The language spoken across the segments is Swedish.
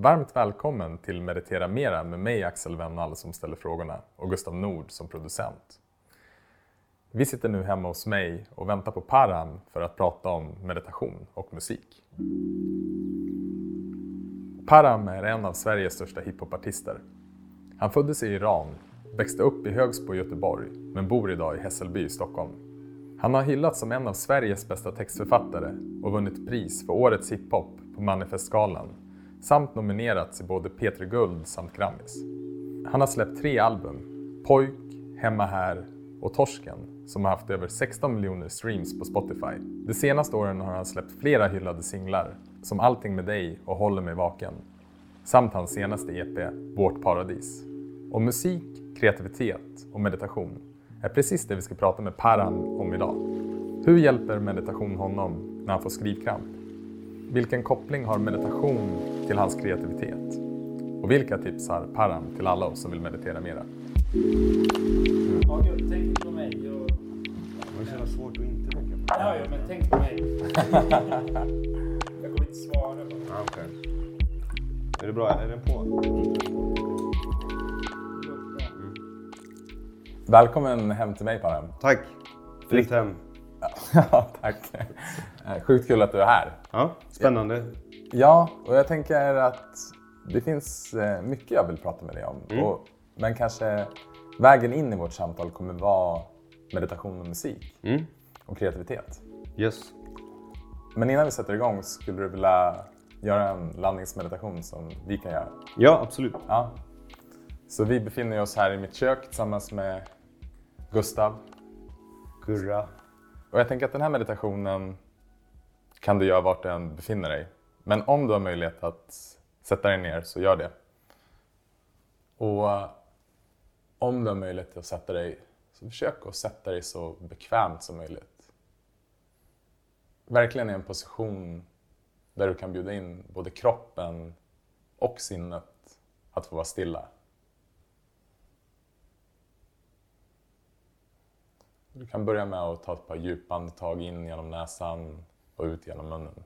Varmt välkommen till Meditera Mera med mig Axel Wennall som ställer frågorna och Gustav Nord som producent. Vi sitter nu hemma hos mig och väntar på Param för att prata om meditation och musik. Param är en av Sveriges största hiphopartister. Han föddes i Iran, växte upp i Högsbo i Göteborg men bor idag i Hässelby i Stockholm. Han har hyllats som en av Sveriges bästa textförfattare och vunnit pris för Årets hiphop på Manifestgalan samt nominerats i både P3 Guld samt Grammis. Han har släppt tre album, Pojk, Hemma här och Torsken, som har haft över 16 miljoner streams på Spotify. De senaste åren har han släppt flera hyllade singlar, som Allting med dig och Håller mig vaken, samt hans senaste EP, Vårt paradis. Och musik, kreativitet och meditation är precis det vi ska prata med Paran om idag. Hur hjälper meditation honom när han får skrivkramp? Vilken koppling har meditation till hans kreativitet? Och vilka tips har Param till alla oss som vill meditera mera? Ja, gud, tänk på mig. Och... Det var så jävla svårt att inte tänka på. Ja, ja, men tänk på mig. Jag kommer inte svara. bara. Ah, okay. Är det bra? Är den på? Välkommen hem till mig Param. Tack. Fint hem. Ja, tack. Eh, Sjukt kul att du är här. Ja, spännande. Ja, och jag tänker att det finns eh, mycket jag vill prata med dig om. Och, men kanske vägen in i vårt samtal kommer vara meditation och musik Mm. och kreativitet. Yes. Men innan vi sätter igång, skulle du vilja göra en landningsmeditation som vi kan göra? Ja, absolut. Ja. Så vi befinner oss här i mitt kök tillsammans med Gustav. Gurra. Och jag tänker att den här meditationen kan du göra vart du än befinner dig. Men om du har möjlighet att sätta dig ner så gör det. Och eh, om du har möjlighet att sätta dig, så försök att sätta dig så bekvämt som möjligt. Verkligen i en position där du kan bjuda in både kroppen och sinnet att få vara stilla. Du kan börja med att ta ett par djupa andetag in genom näsan och ut genom munnen.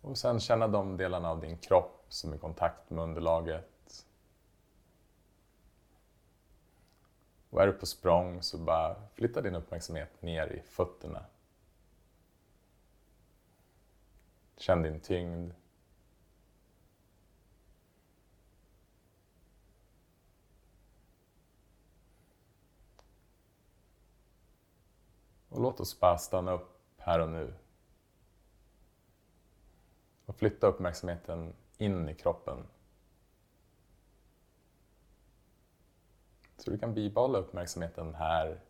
Och sen känna de delarna av din kropp som är i kontakt med underlaget. Och är du på språng så bara flytta din uppmärksamhet ner i fötterna. Känn din tyngd. Och låt oss bara stanna upp här och nu. Och flytta uppmärksamheten in i kroppen. Så du kan bibehålla uppmärksamheten här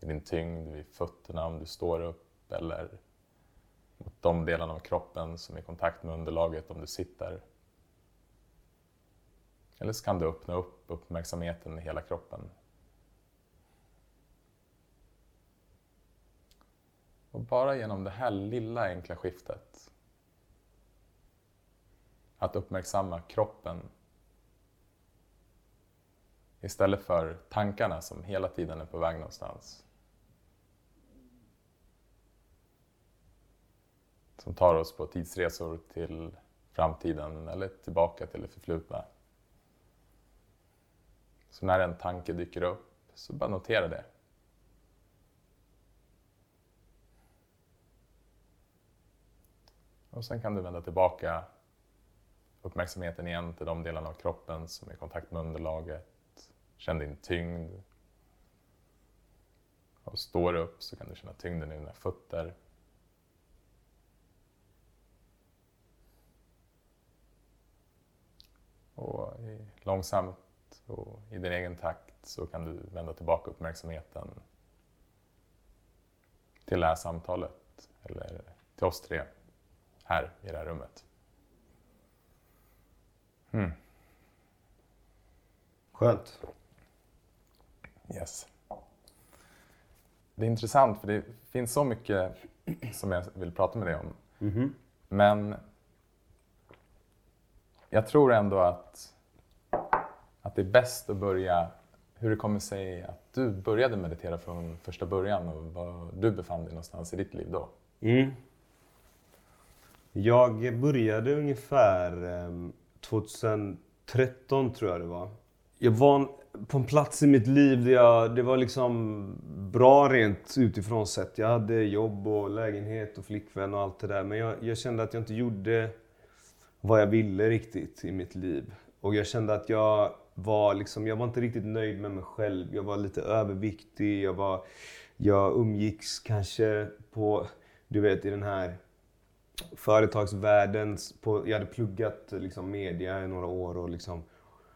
i din tyngd vid fötterna om du står upp eller de delarna av kroppen som är i kontakt med underlaget om du sitter. Eller så kan du öppna upp uppmärksamheten i hela kroppen. Och bara genom det här lilla enkla skiftet att uppmärksamma kroppen istället för tankarna som hela tiden är på väg någonstans. Som tar oss på tidsresor till framtiden eller tillbaka till det förflutna. Så när en tanke dyker upp, så bara notera det. Och sen kan du vända tillbaka uppmärksamheten igen till de delarna av kroppen som är i kontakt med underlaget. Känn din tyngd. Och står du upp så kan du känna tyngden i dina fötter. Och långsamt och i din egen takt så kan du vända tillbaka uppmärksamheten till det här samtalet eller till oss tre här i det här rummet. Mm. Skönt. Yes. Det är intressant för det finns så mycket som jag vill prata med dig om. Mhm. Men jag tror ändå att, att det är bäst att börja hur det kommer sig att du började meditera från första början och var du befann dig någonstans i ditt liv då? Mm. Jag började ungefär ehm, 2013 tror jag det var. Jag var på en plats i mitt liv där jag, det var liksom bra rent utifrån sett. Jag hade jobb och lägenhet och flickvän och allt det där. Men jag, jag kände att jag inte gjorde vad jag ville riktigt i mitt liv. Och jag kände att jag var liksom, jag var inte riktigt nöjd med mig själv. Jag var lite överviktig. Jag, var, jag umgicks kanske på, du vet i den här företagsvärlden. På, jag hade pluggat liksom, media i några år och liksom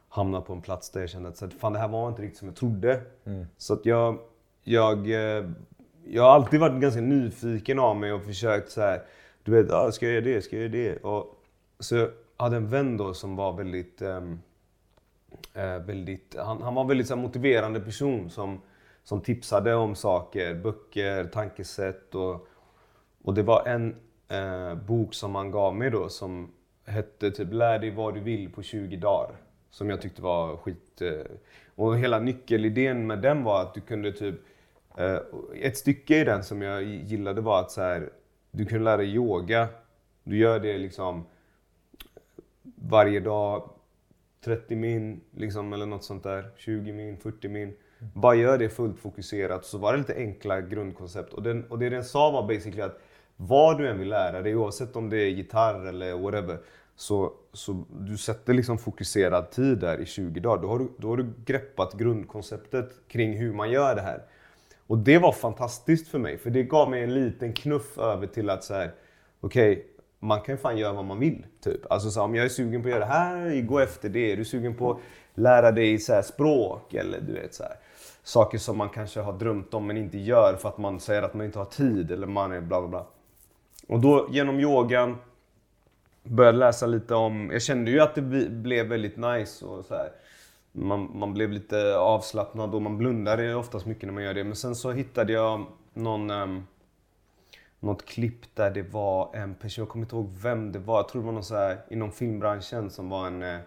hamnat på en plats där jag kände att fan, det här var inte riktigt som jag trodde. Mm. Så att jag, jag, eh, jag har alltid varit ganska nyfiken av mig och försökt så här, du vet, ah, ska jag göra det, ska jag göra det? Och, så jag hade en vän då som var väldigt, um, uh, väldigt han, han var en väldigt så här, motiverande person som, som tipsade om saker, böcker, tankesätt och, och det var en uh, bok som han gav mig då som hette typ Lär dig vad du vill på 20 dagar. Som jag tyckte var skit... Uh, och hela nyckelidén med den var att du kunde typ... ett stycke i den som jag gillade var att så här, du kunde lära dig yoga. Du gör det liksom varje dag 30 min liksom, eller något sånt där. 20 min, 40 min. Bara gör det fullt fokuserat. Så var det lite enkla grundkoncept. Och, den, och det den sa var basically att vad du än vill lära dig, oavsett om det är gitarr eller whatever, så, så du sätter liksom fokuserad tid där i 20 dagar. Då har, du, då har du greppat grundkonceptet kring hur man gör det här. Och det var fantastiskt för mig, för det gav mig en liten knuff över till att så här, okej, okay, man kan ju fan göra vad man vill. Typ. Alltså så, om jag är sugen på att göra det här, gå efter det. Är du sugen på att lära dig så här, språk eller du vet så här, saker som man kanske har drömt om men inte gör för att man säger att man inte har tid eller man är bla bla bla. Och då genom yogan började läsa lite om, jag kände ju att det blev väldigt nice och så här. Man, man blev lite avslappnad och man blundar oftast mycket när man gör det. Men sen så hittade jag någon um, något klipp där det var en person, jag kommer inte ihåg vem det var, jag tror det var någon så här, inom filmbranschen som var en eh,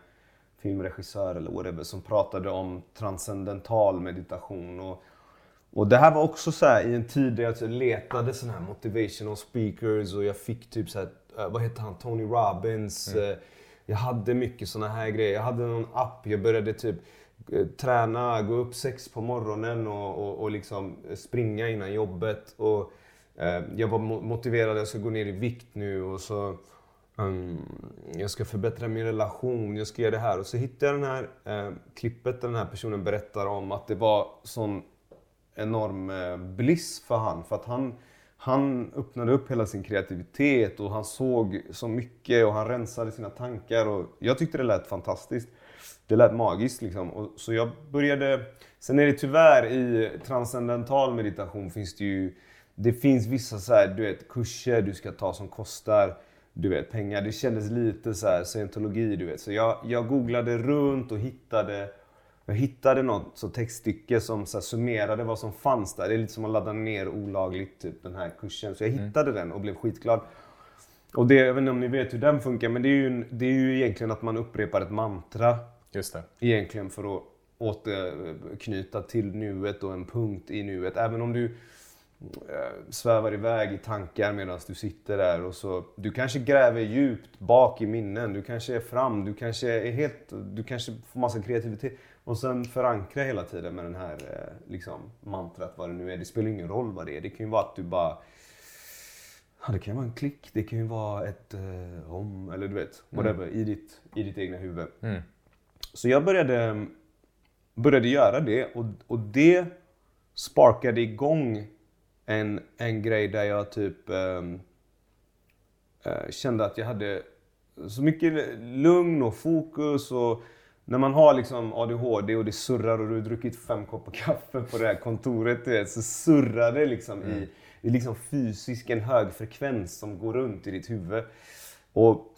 filmregissör eller whatever som pratade om transcendental meditation. Och, och det här var också så här, i en tid där jag letade såna här motivational speakers och jag fick typ så här, eh, vad heter han, Tony Robbins. Mm. Eh, jag hade mycket såna här grejer. Jag hade någon app, jag började typ eh, träna, gå upp sex på morgonen och, och, och liksom springa innan jobbet. Och Eh, jag var motiverad, jag ska gå ner i vikt nu och så um, jag ska förbättra min relation, jag ska göra det här. Och så hittade jag det här eh, klippet där den här personen berättar om att det var sån enorm eh, bliss för han. För att han, han öppnade upp hela sin kreativitet och han såg så mycket och han rensade sina tankar. Och jag tyckte det lät fantastiskt. Det lät magiskt liksom. Och, så jag började... Sen är det tyvärr i transcendental meditation finns det ju det finns vissa så här, du vet, kurser du ska ta som kostar du vet, pengar. Det kändes lite så här scientologi, du vet. Så jag, jag googlade runt och hittade jag hittade något så textstycke som så summerade vad som fanns där. Det är lite som att ladda ner olagligt typ, den här kursen. Så jag mm. hittade mm. den och blev skitglad. Och det, jag vet inte om ni vet hur den funkar, men det är ju, det är ju egentligen att man upprepar ett mantra. Just det. Egentligen för att återknyta till nuet och en punkt i nuet. Även om du svävar iväg i tankar medan du sitter där och så du kanske gräver djupt bak i minnen, du kanske är fram, du kanske är helt, du kanske får massa kreativitet och sen förankra hela tiden med den här eh, liksom mantrat vad det nu är. Det spelar ingen roll vad det är. Det kan ju vara att du bara Ja, det kan ju vara en klick, det kan ju vara ett eh, om, eller du vet, whatever, mm. i, ditt, i ditt egna huvud. Mm. Så jag började, började göra det och, och det sparkade igång en, en grej där jag typ um, uh, kände att jag hade så mycket lugn och fokus och när man har liksom ADHD och det surrar och du har druckit fem koppar kaffe på det här kontoret vet, så surrar det liksom mm. i, i liksom fysiskt en hög frekvens som går runt i ditt huvud. Och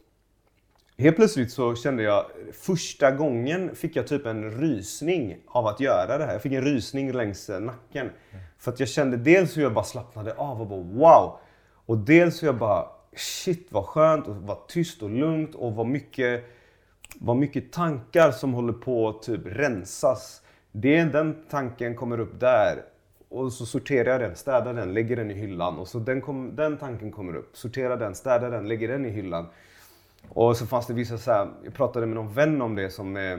Helt plötsligt så kände jag, första gången fick jag typ en rysning av att göra det här. Jag fick en rysning längs eh, nacken. Mm. För att jag kände dels hur jag bara slappnade av och bara wow. Och dels hur jag bara shit vad skönt och vad tyst och lugnt och vad mycket, vad mycket tankar som håller på att typ rensas det, den tanken kommer upp där. Och så sorterar jag den, städar den, lägger den i hyllan. Och så den, kom, den tanken kommer upp, sorterar den, städar den, lägger den i hyllan. Och så fanns det vissa så här, jag pratade med någon vän om det som, eh,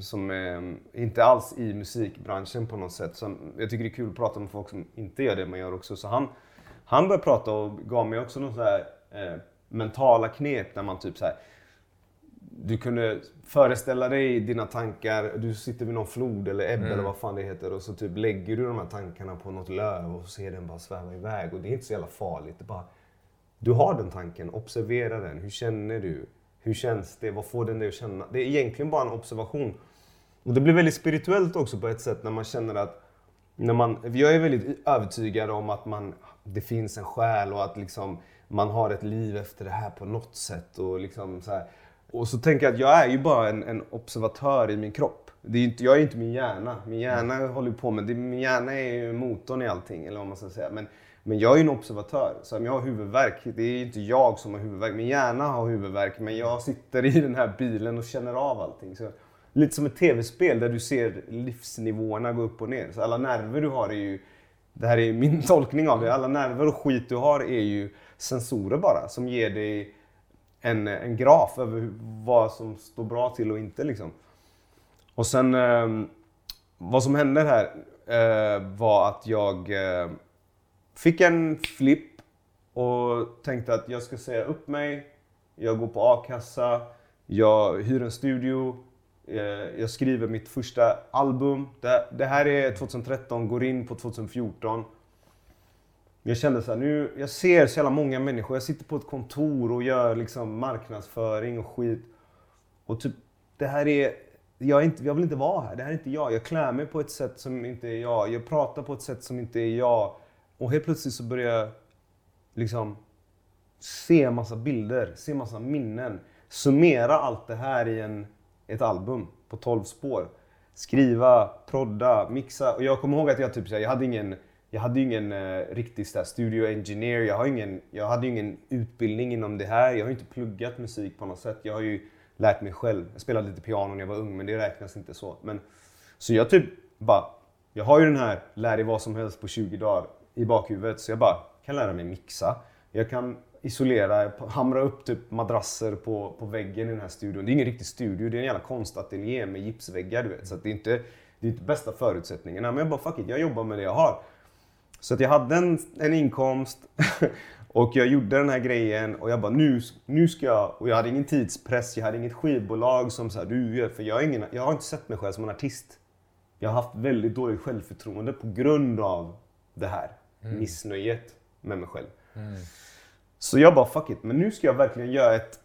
som eh, inte alls i musikbranschen på något sätt. Som, jag tycker det är kul att prata med folk som inte gör det man gör också. Så han, han började prata och gav mig också så här, eh, mentala knep när man typ så här, du kunde föreställa dig dina tankar, du sitter vid någon flod eller ebb eller vad fan det heter och så typ lägger du de här tankarna på något löv och så ser den bara sväva iväg och det är inte så jävla farligt. Det bara, du har den tanken, observera den. Hur känner du? Hur känns det? Vad får den dig att känna? Det är egentligen bara en observation. Och det blir väldigt spirituellt också på ett sätt när man känner att när man, jag är väldigt övertygad om att man, det finns en själ och att liksom, man har ett liv efter det här på något sätt. Och, liksom så här. och så tänker jag att jag är ju bara en, en observatör i min kropp. Det är inte, jag är inte min hjärna. Min hjärna håller på med, det, min hjärna är ju motorn i allting. Eller vad man ska säga. Men, men jag är ju en observatör. Så om jag har huvudvärk, det är inte jag som har huvudvärk. Min hjärna har huvudvärk, men jag sitter i den här bilen och känner av allting. Så, lite som ett tv-spel där du ser livsnivåerna gå upp och ner. Så alla nerver du har är ju, det här är min tolkning av det, alla nerver och skit du har är ju sensorer bara som ger dig en, en graf över vad som står bra till och inte liksom. Och sen eh, vad som hände här eh, var att jag eh, fick en flipp och tänkte att jag ska säga upp mig. Jag går på a-kassa, jag hyr en studio, eh, jag skriver mitt första album. Det, det här är 2013, går in på 2014. Jag kände så här, nu, jag ser så jävla många människor. Jag sitter på ett kontor och gör liksom marknadsföring och skit. Och typ, det här är, jag, är inte, jag vill inte vara här. Det här är inte jag. Jag klär mig på ett sätt som inte är jag. Jag pratar på ett sätt som inte är jag. Och helt plötsligt så börjar jag liksom se massa bilder, se massa minnen. Summera allt det här i en, ett album på 12 spår. Skriva, prodda, mixa. Och jag kommer ihåg att jag typ så här, jag hade ingen jag hade ju ingen eh, riktig så här, studio engineer. Jag, har ingen, jag hade ju ingen utbildning inom det här. Jag har ju inte pluggat musik på något sätt. Jag har ju lärt mig själv. Jag spelade lite piano när jag var ung, men det räknas inte så. Men, så jag typ bara, jag har ju den här lär dig vad som helst på 20 dagar i bakhuvudet. Så jag bara kan lära mig mixa. Jag kan isolera, hamra upp typ madrasser på, på väggen i den här studion. Det är ingen riktig studio, det är en jävla konstateljé med gipsväggar du vet. Så att det är inte det är inte bästa förutsättningarna. Men jag bara fuck it, jag jobbar med det jag har. Så att jag hade en, en inkomst och jag gjorde den här grejen och jag bara nu, nu ska jag... Och jag hade ingen tidspress, jag hade inget skivbolag som sa du. För jag, har ingen, jag har inte sett mig själv som en artist. Jag har haft väldigt dåligt självförtroende på grund av det här missnöjet med mig själv. Så jag bara fuck it, men nu ska jag verkligen göra ett,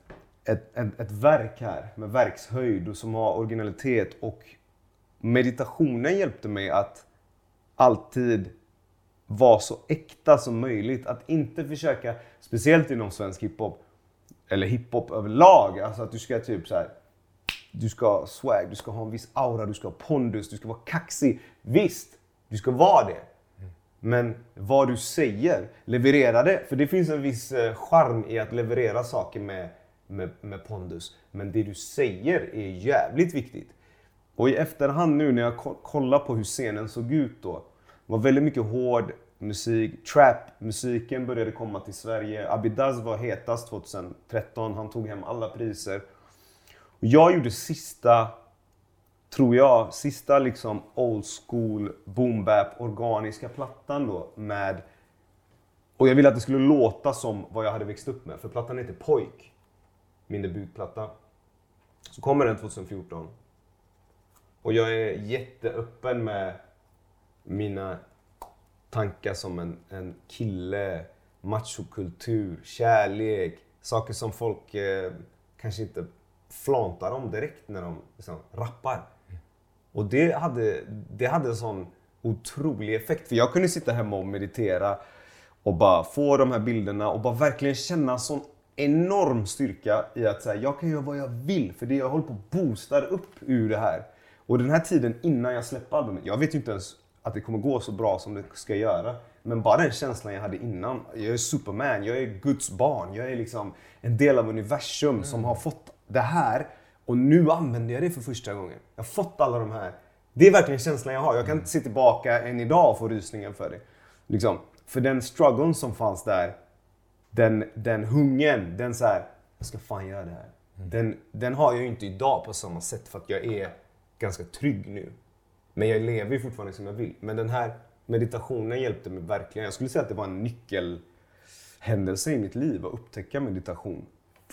ett, ett, ett verk här med verkshöjd och som har originalitet och meditationen hjälpte mig att alltid vara så äkta som möjligt. Att inte försöka, speciellt inom svensk hiphop, eller hiphop överlag, alltså att du ska typ så här. Du ska ha swag, du ska ha en viss aura, du ska ha pondus, du ska vara kaxig. Visst, du ska vara det. Men vad du säger, leverera det. För det finns en viss eh, charm i att leverera saker med, med, med pondus. Men det du säger är jävligt viktigt. Och i efterhand nu när jag kollar på hur scenen såg ut då. var väldigt mycket hård musik. Trap-musiken började komma till Sverige. Abidaz var hetast 2013. Han tog hem alla priser. Och jag gjorde sista, tror jag, sista liksom old school boom bap organiska plattan då med och jag ville att det skulle låta som vad jag hade växt upp med. För plattan heter Pojk. Min debutplatta. Så kommer den 2014. Och jag är jätteöppen med mina tankar som en, en kille, machokultur, kärlek. Saker som folk eh, kanske inte flantar om direkt när de liksom, rappar. Och det hade, det hade en sån otrolig effekt. För jag kunde sitta hemma och meditera och bara få de här bilderna och bara verkligen känna sån enorm styrka i att säga jag kan göra vad jag vill för det jag håller på att boosta upp ur det här. Och den här tiden innan jag släpper albumet, jag vet ju inte ens att det kommer gå så bra som det ska göra. Men bara den känslan jag hade innan. Jag är Superman, jag är Guds barn, jag är liksom en del av universum som har fått det här och nu använder jag det för första gången. Jag har fått alla de här Det är verkligen känslan jag har. Jag kan inte se tillbaka än idag och få rysningar för det. Liksom. För den struggeln som fanns där, den, den hungern, den så här, jag ska fan göra det här. Den, den har jag ju inte idag på samma sätt för att jag är ganska trygg nu. Men jag lever ju fortfarande som jag vill. Men den här meditationen hjälpte mig verkligen. Jag skulle säga att det var en nyckelhändelse i mitt liv att upptäcka meditation.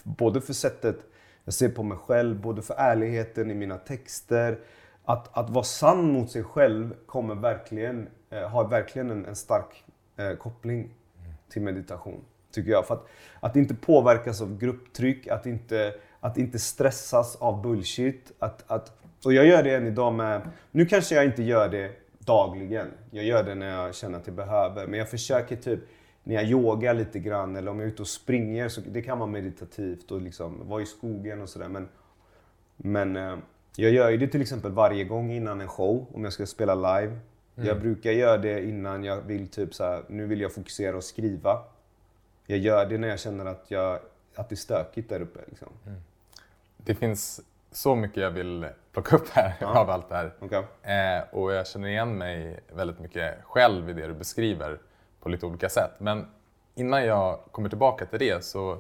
Både för sättet jag ser på mig själv, både för ärligheten i mina texter. Att, att vara sann mot sig själv kommer verkligen, eh, har verkligen en, en stark eh, koppling till meditation. Tycker jag. För att, att inte påverkas av grupptryck, att inte, att inte stressas av bullshit. Att, att, och jag gör det än idag med... Nu kanske jag inte gör det dagligen. Jag gör det när jag känner att jag behöver. Men jag försöker typ när jag yogar lite grann eller om jag är ute och springer. Så det kan vara meditativt och liksom vara i skogen och sådär. Men, men eh, jag gör ju det till exempel varje gång innan en show. Om jag ska spela live. Jag brukar göra det innan jag vill typ så här, nu vill jag fokusera och skriva. Jag gör det när jag känner att, jag, att det är stökigt där uppe. Liksom. Det finns så mycket jag vill plocka upp här av allt det här. Okej. Eh, och jag känner igen mig väldigt mycket själv i det du beskriver på lite olika sätt. Men innan jag kommer tillbaka till det så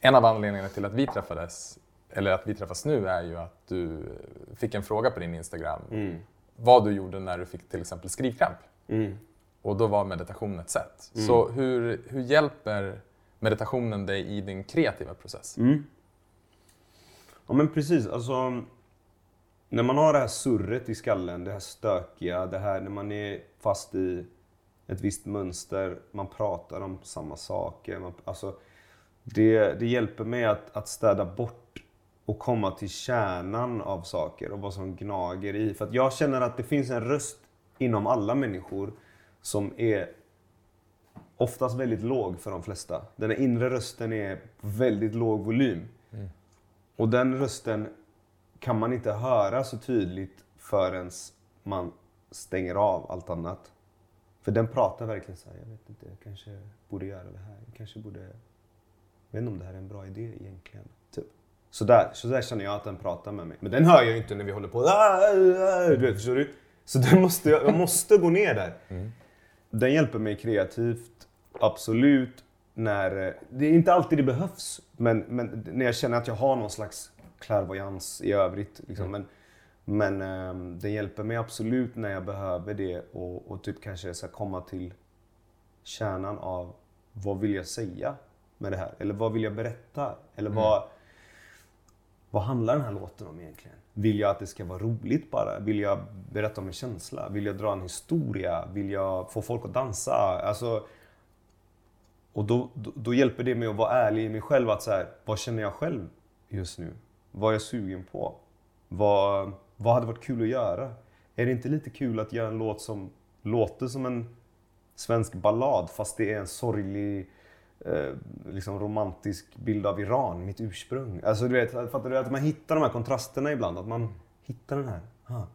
en av anledningarna till att vi träffades, eller att vi träffas nu, är ju att du fick en fråga på din Instagram. Vad du gjorde när du fick till exempel skrivkramp. Mm. Och då var meditation ett sätt. Så hur, hur hjälper meditationen dig i din kreativa process? Ja men precis, alltså när man har det här surret i skallen, det här stökiga, det här när man är fast i ett visst mönster, man pratar om samma saker. Man, alltså, det, det hjälper mig att, att städa bort och komma till kärnan av saker och vad som gnager i. För jag känner att det finns en röst inom alla människor som är oftast väldigt låg för de flesta. Den här inre rösten är väldigt låg volym. Och den rösten kan man inte höra så tydligt förrän man stänger av allt annat. För den pratar verkligen så här, jag vet inte, jag kanske borde göra det här. Jag kanske borde... Jag vet inte om det här är en bra idé egentligen. Typ. Så där, så där känner jag att den pratar med mig. Men den hör jag ju inte när vi håller på. "Ah, ah", Du vet, förstår du? Så den måste, jag måste gå ner där. Den hjälper mig kreativt, absolut. När, det är inte alltid det behövs, men, men när jag känner att jag har någon slags klärvoajans i övrigt. Liksom. Men, men ehm, den hjälper mig absolut när jag behöver det och, och typ kanske ska komma till kärnan av vad vill jag säga med det här? Eller vad vill jag berätta? Eller vad, vad handlar den här låten om egentligen? Vill jag att det ska vara roligt bara? Vill jag berätta om en känsla? Vill jag dra en historia? Vill jag få folk att dansa? Alltså, och då, då, då hjälper det mig att vara ärlig i mig själv. Att så här, vad känner jag själv just nu? Vad är jag sugen på? Vad, vad hade varit kul att göra? Är det inte lite kul att göra en låt som låter som en svensk ballad fast det är en sorglig eh, liksom romantisk bild av Iran, mitt ursprung. Alltså du vet, fattar du? Att man hittar de här kontrasterna ibland. Att man hittar den här. Ah,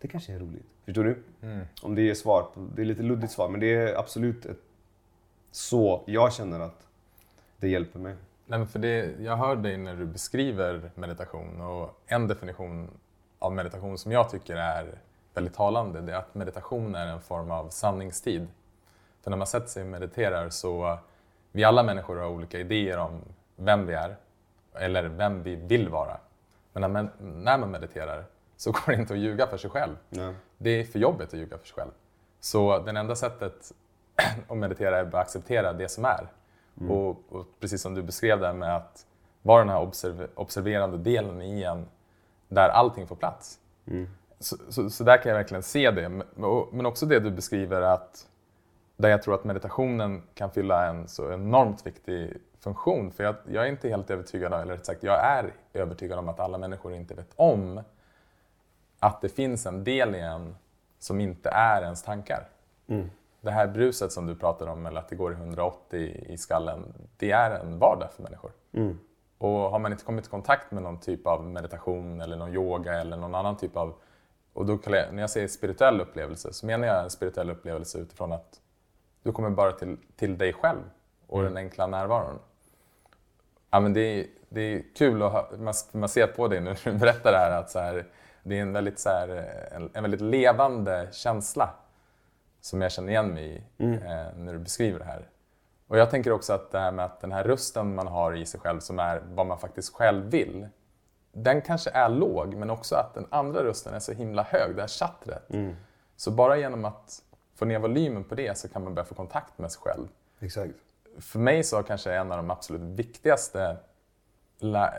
det kanske är roligt. Förstår du? Om det är svar. På, det är lite luddigt svar, men det är absolut ett, så jag känner att det hjälper mig. Nej, men för det, jag hör dig när du beskriver meditation och en definition av meditation som jag tycker är väldigt talande det är att meditation är en form av sanningstid. För när man sätter sig och mediterar så vi alla människor har olika idéer om vem vi är eller vem vi vill vara. Men när man, när man mediterar så går det inte att ljuga för sig själv. Ja. Det är för jobbigt att ljuga för sig själv. Så det enda sättet att meditera är att acceptera det som är. Och, och precis som du beskrev där med att vara den här observ- observerande delen i en där allting får plats. Så, så, så där kan jag verkligen se det. Men- också det du beskriver att där jag tror att meditationen kan fylla en så enormt viktig funktion. För jag, jag är inte helt övertygad, om- eller rätt sagt, jag är övertygad om att alla människor inte vet om att det finns en del i en som inte är ens tankar. Det här bruset som du pratar om, eller att det går i 180 i skallen, det är en vardag för människor. Och har man inte kommit i kontakt med någon typ av meditation eller någon yoga eller någon annan typ av... Och då jag, när jag säger spirituell upplevelse så menar jag en spirituell upplevelse utifrån att du kommer bara till, till dig själv och den enkla närvaron. Ja, men det, är, det är kul att ha, man, man ser på dig när du berättar det här att så här, Det är en väldigt, så här, en, en väldigt levande känsla som jag känner igen mig i Mm. eh, när du beskriver det här. Och jag tänker också att det här med att den här rösten man har i sig själv som är vad man faktiskt själv vill. Den kanske är låg men också att den andra rösten är så himla hög, det här chattret. Mm. Så bara genom att få ner volymen på det så kan man börja få kontakt med sig själv. Exakt. För mig så har kanske en av de absolut viktigaste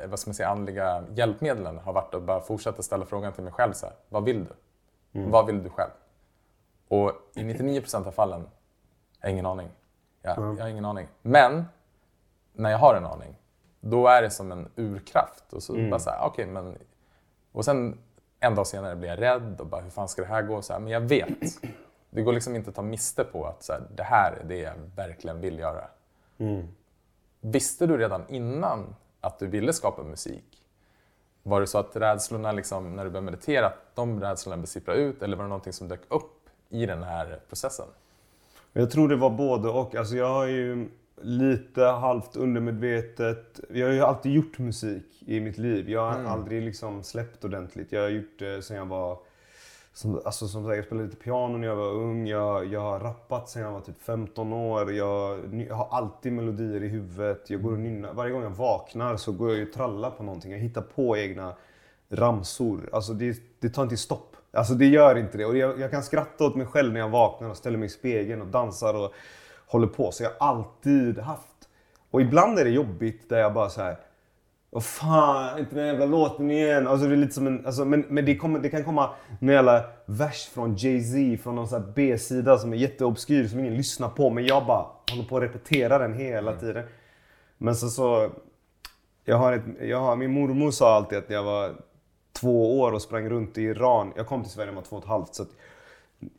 vad ska man säga, andliga hjälpmedlen har varit att bara fortsätta ställa frågan till mig själv. Så här, vad vill du? Vad vill du själv? Och i 99% av fallen, jag har ingen aning. Jag, jag har ingen aning. Men när jag har en aning, då är det som en urkraft. Och så bara så här, okej, men... Och sen en dag senare blir jag rädd och bara, hur fan ska det här gå? Så här, men jag vet. Det går liksom inte att ta miste på att så här, det här är det jag verkligen vill göra. Visste du redan innan att du ville skapa musik? Var det så att rädslorna, liksom, när du började meditera, att de rädslorna sippra ut? Eller var det någonting som dök upp i den här processen? Jag tror det var både och. Alltså jag har ju lite halvt undermedvetet. Jag har ju alltid gjort musik i mitt liv. Jag har aldrig liksom släppt ordentligt. Jag har gjort det sen jag var... Som, alltså som sagt, jag spelade lite piano när jag var ung. Jag, jag har rappat sen jag var typ 15 år. Jag, jag har alltid melodier i huvudet. Jag går och nynnar. Varje gång jag vaknar så går jag och trallar på någonting. Jag hittar på egna ramsor. Alltså det, det tar inte stopp. Alltså det gör inte det. Och jag, jag kan skratta åt mig själv när jag vaknar och ställer mig i spegeln och dansar och håller på. Så jag har alltid haft. Och ibland är det jobbigt där jag bara så här. Vad fan, inte den jävla låten igen. Alltså det är lite som en, alltså, men men det, kommer, det kan komma en jävla vers från Jay-Z från någon sån B-sida som är jätteobskyr som ingen lyssnar på. Men jag bara håller på att repetera den hela tiden. Men så, så jag har ett, jag har, min mormor sa alltid att när jag var två år och sprang runt i Iran. Jag kom till Sverige när jag var två och ett halvt. Så att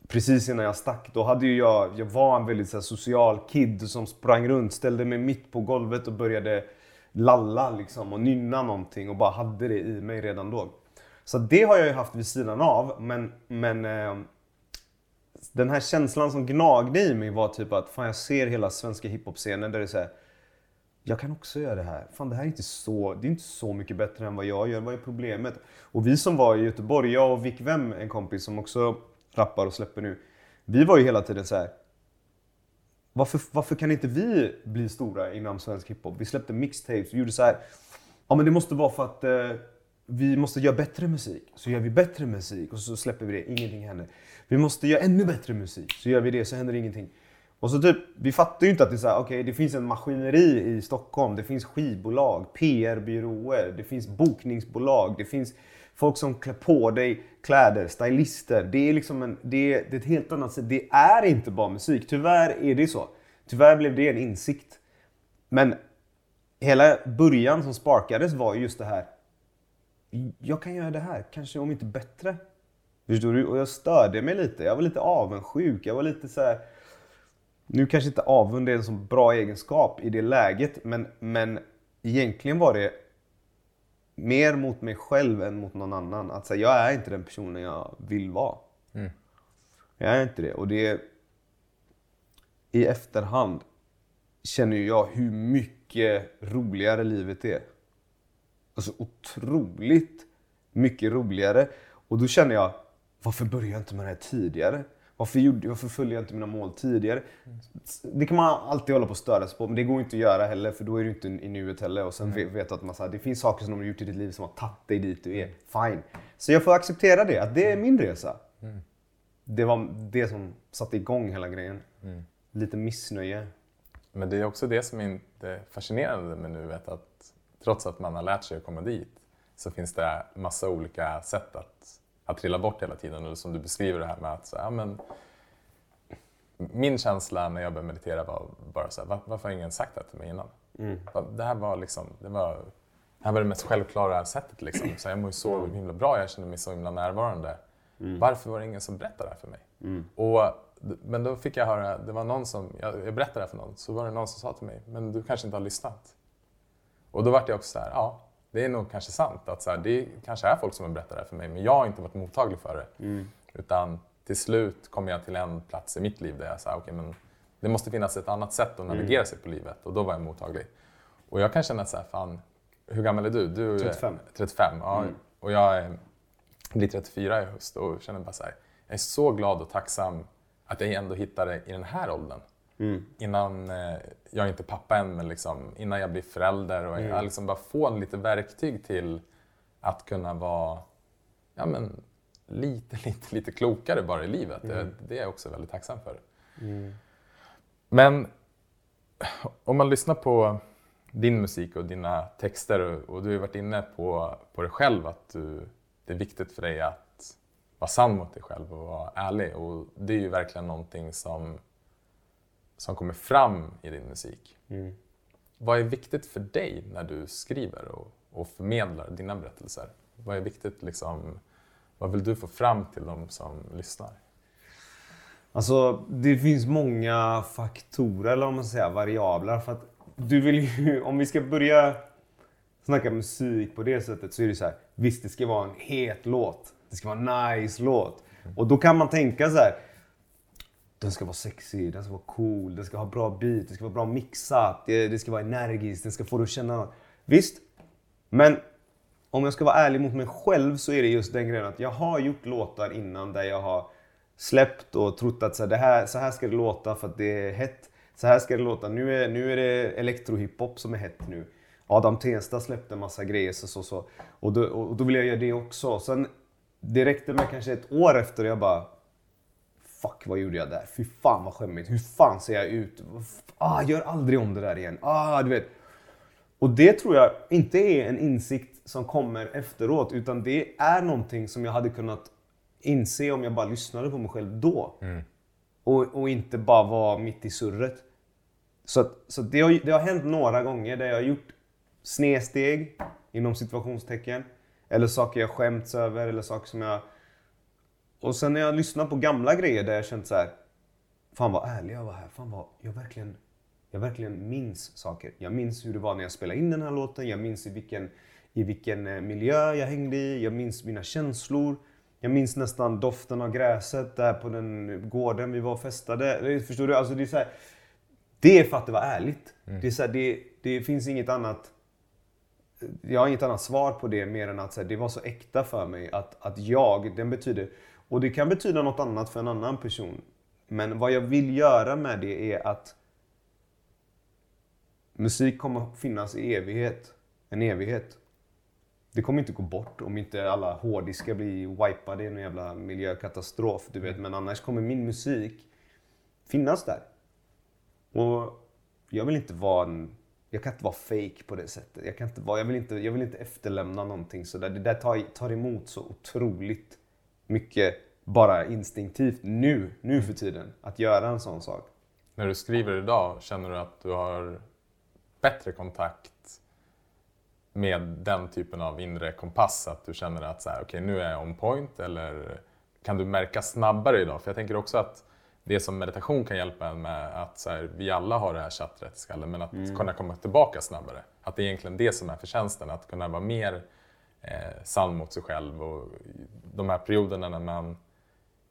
precis innan jag stack, då hade ju jag, jag var en väldigt så här, social kid som sprang runt, ställde mig mitt på golvet och började lalla liksom och nynna någonting och bara hade det i mig redan då. Så det har jag ju haft vid sidan av, men, men eh, den här känslan som gnagde i mig var typ att fan jag ser hela svenska hiphop-scenen där det är så här, jag kan också göra det här. Fan det här är inte så, det är inte så mycket bättre än vad jag gör. Vad är problemet? Och vi som var i Göteborg, jag och Vic Vem, en kompis som också rappar och släpper nu. Vi var ju hela tiden så här. Varför, varför kan inte vi bli stora inom svensk hiphop? Vi släppte mixtapes, vi gjorde så här. Ja men det måste vara för att eh, vi måste göra bättre musik. Så gör vi bättre musik och så släpper vi det, ingenting händer. Vi måste göra ännu bättre musik. Så gör vi det, så händer ingenting. Och så typ, vi fattar ju inte att det är så här, okay, det finns en maskineri i Stockholm, det finns skivbolag, PR-byråer, det finns bokningsbolag, det finns folk som klär på dig kläder, stylister. Det är liksom en, det är, det är ett helt annat sätt. Det är inte bara musik. Tyvärr är det så. Tyvärr blev det en insikt. Men hela början som sparkades var just det här. Jag kan göra det här, kanske om inte bättre. Förstår du? Och jag störde mig lite. Jag var lite avundsjuk. Jag var lite så här. Nu kanske inte avund är en så bra egenskap i det läget, men, men egentligen var det mer mot mig själv än mot någon annan. Att säga, jag är inte den personen jag vill vara. Jag är inte det. Och det i efterhand känner jag hur mycket roligare livet är. Alltså otroligt mycket roligare. Och då känner jag, varför började jag inte med det här tidigare? Varför, gjorde, varför följde jag inte mina mål tidigare? Det kan man alltid hålla på och störa sig på, men det går inte att göra heller för då är du inte i nuet heller. Och sen vet vet att man, så här, det finns saker som de har gjort i ditt liv som har tagit dig dit du är. Fine. Så jag får acceptera det, att det är min resa. Det var det som satte igång hela grejen. Lite missnöje. Men det är också det som är fascinerande med nuet, att trots att man har lärt sig att komma dit så finns det massa olika sätt att, att trilla bort hela tiden. Och som du beskriver det här med att så, ja, men, min känsla när jag började meditera var bara så här, "Va- varför har ingen sagt det till mig innan? Va- Det här var liksom, det var, det här var det mest självklara sättet liksom. Så jag mår ju så himla bra, jag känner mig så himla närvarande. Varför var det ingen som berättade det här för mig? Och, men då fick jag höra, det var någon som, jag, jag berättade det här för någon, så var det någon som sa till mig, men du kanske inte har lyssnat. Och då vart jag också så här, ja, det är nog kanske sant. Att så här, det kanske är folk som har berättat det här för mig, men jag har inte varit mottaglig för det. Utan till slut kom jag till en plats i mitt liv där jag sa, okej, men det måste finnas ett annat sätt att navigera sig på livet. Och då var jag mottaglig. Och jag kan känna så här, fan, hur gammal är du? Du är 35. 35, ja. Och jag är blir 34 i höst och känner bara så här, jag är så glad och tacksam att jag ändå hittade i den här åldern. Innan, eh, jag är inte pappa än, men liksom, innan jag blir förälder och jag liksom bara får lite verktyg till att kunna vara ja, men, lite, lite, lite klokare bara i livet. Det, det är jag också väldigt tacksam för. Men om man lyssnar på din musik och dina texter och, och du har varit inne på, på det själv att du, det är viktigt för dig att vara sann mot dig själv och vara ärlig. Och det är ju verkligen någonting som, som kommer fram i din musik. Vad är viktigt för dig när du skriver och, och förmedlar dina berättelser? Vad är viktigt liksom, vad vill du få fram till de som lyssnar? Alltså, det finns många faktorer, eller om man ska säga variabler. För att du vill ju, om vi ska börja snacka musik på det sättet så är det så här. Visst, det ska vara en het låt. Det ska vara en nice låt. Och då kan man tänka så här. Den ska vara sexig, den ska vara cool, den ska ha bra beat, det ska vara bra mixat, det, det ska vara energiskt, den ska få dig att känna något. Visst, men om jag ska vara ärlig mot mig själv så är det just den grejen att jag har gjort låtar innan där jag har släppt och trott att så här, det här, så här ska det låta för att det är hett. Så här ska det låta. Nu är, nu är det elektrohiphop som är hett nu. Adam Tensta släppte en massa grejer så, så, så. Och, då, och då vill jag göra det också. Sen, det räckte med kanske ett år efter och jag bara Fuck vad gjorde jag där? Fy fan vad skämmigt. Hur fan ser jag ut? Ah, gör aldrig om det där igen. Ah, du vet. Och det tror jag inte är en insikt som kommer efteråt utan det är någonting som jag hade kunnat inse om jag bara lyssnade på mig själv då. Och, och inte bara var mitt i surret. Så, att- så att det, har, det har hänt några gånger där jag har gjort snedsteg inom situationstecken. Eller saker jag skämts över eller saker som jag... Och sen när jag lyssnar på gamla grejer där jag känt så här. Fan vad ärlig jag var här. Fan vad jag verkligen, jag verkligen minns saker. Jag minns hur det var när jag spelade in den här låten. Jag minns i vilken, i vilken eh, miljö jag hängde i. Jag minns mina känslor. Jag minns nästan doften av gräset där på den gården vi var och festade. Förstår du? Alltså det är så här, det är för att det var ärligt. Det, är så här, det, det finns inget annat jag har inget annat svar på det mer än att här, det var så äkta för mig att, att jag, den betyder, och det kan betyda något annat för en annan person. Men vad jag vill göra med det är att musik kommer att finnas i evighet. En evighet. Det kommer inte gå bort om inte alla hårddiskar blir wipade i en jävla miljökatastrof. Du vet. Men annars kommer min musik finnas där. Och jag vill inte vara en... Jag kan inte vara fake på det sättet. Jag, kan inte vara, jag, vill, inte, jag vill inte efterlämna någonting sådär. Det där tar, tar emot så otroligt mycket bara instinktivt nu, nu för tiden. Att göra en sån sak. När du skriver idag, känner du att du har bättre kontakt med den typen av inre kompass? Att du känner att så här, okay, nu är jag on point? Eller kan du märka snabbare idag? För jag tänker också att det som meditation kan hjälpa en med att så här, vi alla har det här chattret i skallen, men att kunna komma tillbaka snabbare. Att det är egentligen det som är förtjänsten, att kunna vara mer eh, sann mot sig själv. Och de här perioderna när man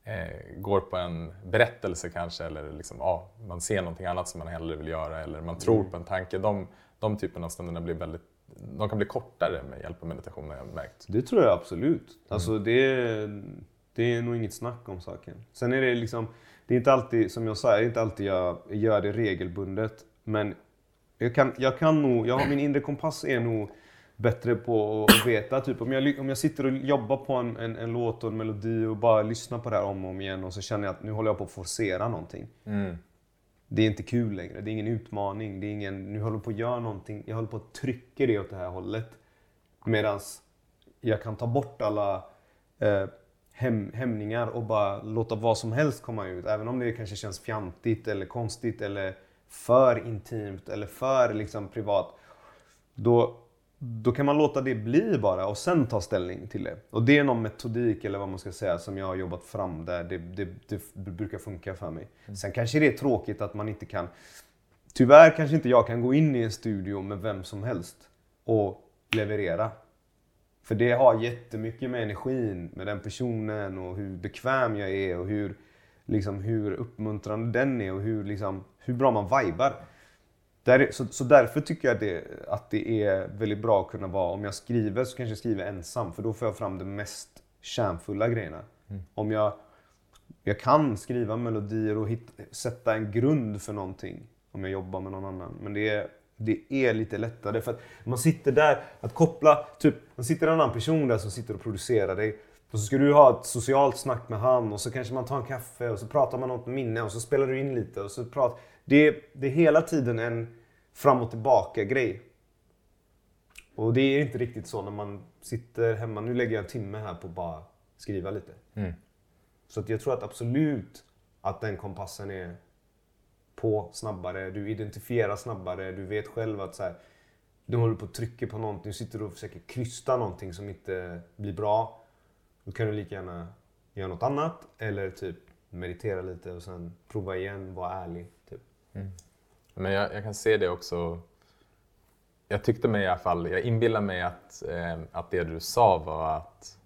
eh, går på en berättelse kanske eller liksom, ja, man ser någonting annat som man hellre vill göra eller man tror på en tanke. De, de typerna av stunderna blir väldigt, de kan bli kortare med hjälp av meditation har jag märkt. Det tror jag absolut. Alltså det, det är nog inget snack om saken. Sen är det liksom, det är inte alltid, som jag sa, det är inte alltid jag gör det regelbundet. Men jag kan, jag kan nog, jag har, min inre kompass är nog bättre på att veta. Typ om jag, om jag sitter och jobbar på en, en, en låt och en melodi och bara lyssnar på det här om och om igen och så känner jag att nu håller jag på att forcera någonting. Det är inte kul längre. Det är ingen utmaning. Det är ingen, nu håller jag på att göra någonting. Jag håller på att trycka det åt det här hållet. Medans jag kan ta bort alla eh, häm, hämningar och bara låta vad som helst komma ut. Även om det kanske känns fjantigt eller konstigt eller för intimt eller för liksom, privat. Då, då kan man låta det bli bara och sen ta ställning till det. Och det är någon metodik eller vad man ska säga som jag har jobbat fram där det, det, det brukar funka för mig. Sen kanske det är tråkigt att man inte kan Tyvärr kanske inte jag kan gå in i en studio med vem som helst och leverera. För det har jättemycket med energin, med den personen och hur bekväm jag är och hur, liksom, hur uppmuntrande den är och hur, liksom, hur bra man vibar. Där, så, så därför tycker jag det, att det är väldigt bra att kunna vara, om jag skriver så kanske jag skriver ensam för då får jag fram det mest kärnfulla grejerna. Om jag, jag kan skriva melodier och hit, sätta en grund för någonting om jag jobbar med någon annan. Men det är, det är lite lättare för att man sitter där, att koppla, typ, man sitter en annan person där som sitter och producerar dig. Och så ska du ha ett socialt snack med han och så kanske man tar en kaffe och så pratar man om ett minne och så spelar du in lite och så pratar... Det, det är hela tiden en fram och tillbaka grej. Och det är inte riktigt så när man sitter hemma. Nu lägger jag en timme här på att bara skriva lite. Så att jag tror att absolut att den kompassen är på snabbare. Du identifierar snabbare. Du vet själv att så här, du håller på att trycka på någonting. Du sitter och försöker krysta någonting som inte blir bra. Då kan du lika gärna göra något annat. Eller typ meditera lite och sen prova igen, vara ärlig. Typ. Men jag, jag kan se det också. Jag tyckte mig i alla fall, jag inbillar mig att, eh, att det du sa var att,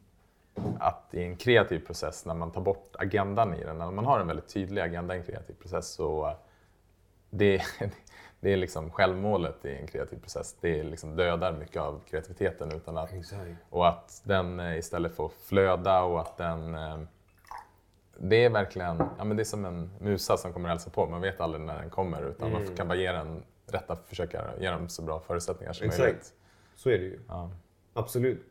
att i en kreativ process, när man tar bort agendan i den, när man har en väldigt tydlig agenda i en kreativ process, så eh, det, det är liksom självmålet i en kreativ process. Det är liksom dödar mycket av kreativiteten. Utan att, och att den eh, istället får flöda och att den... Det är verkligen ja, men det är som en musa som kommer hälsa på. Man vet aldrig när den kommer utan man kan bara ge den rätta, försöka ge dem så bra förutsättningar som Exakt. möjligt. Så är det ju. Ja. Absolut.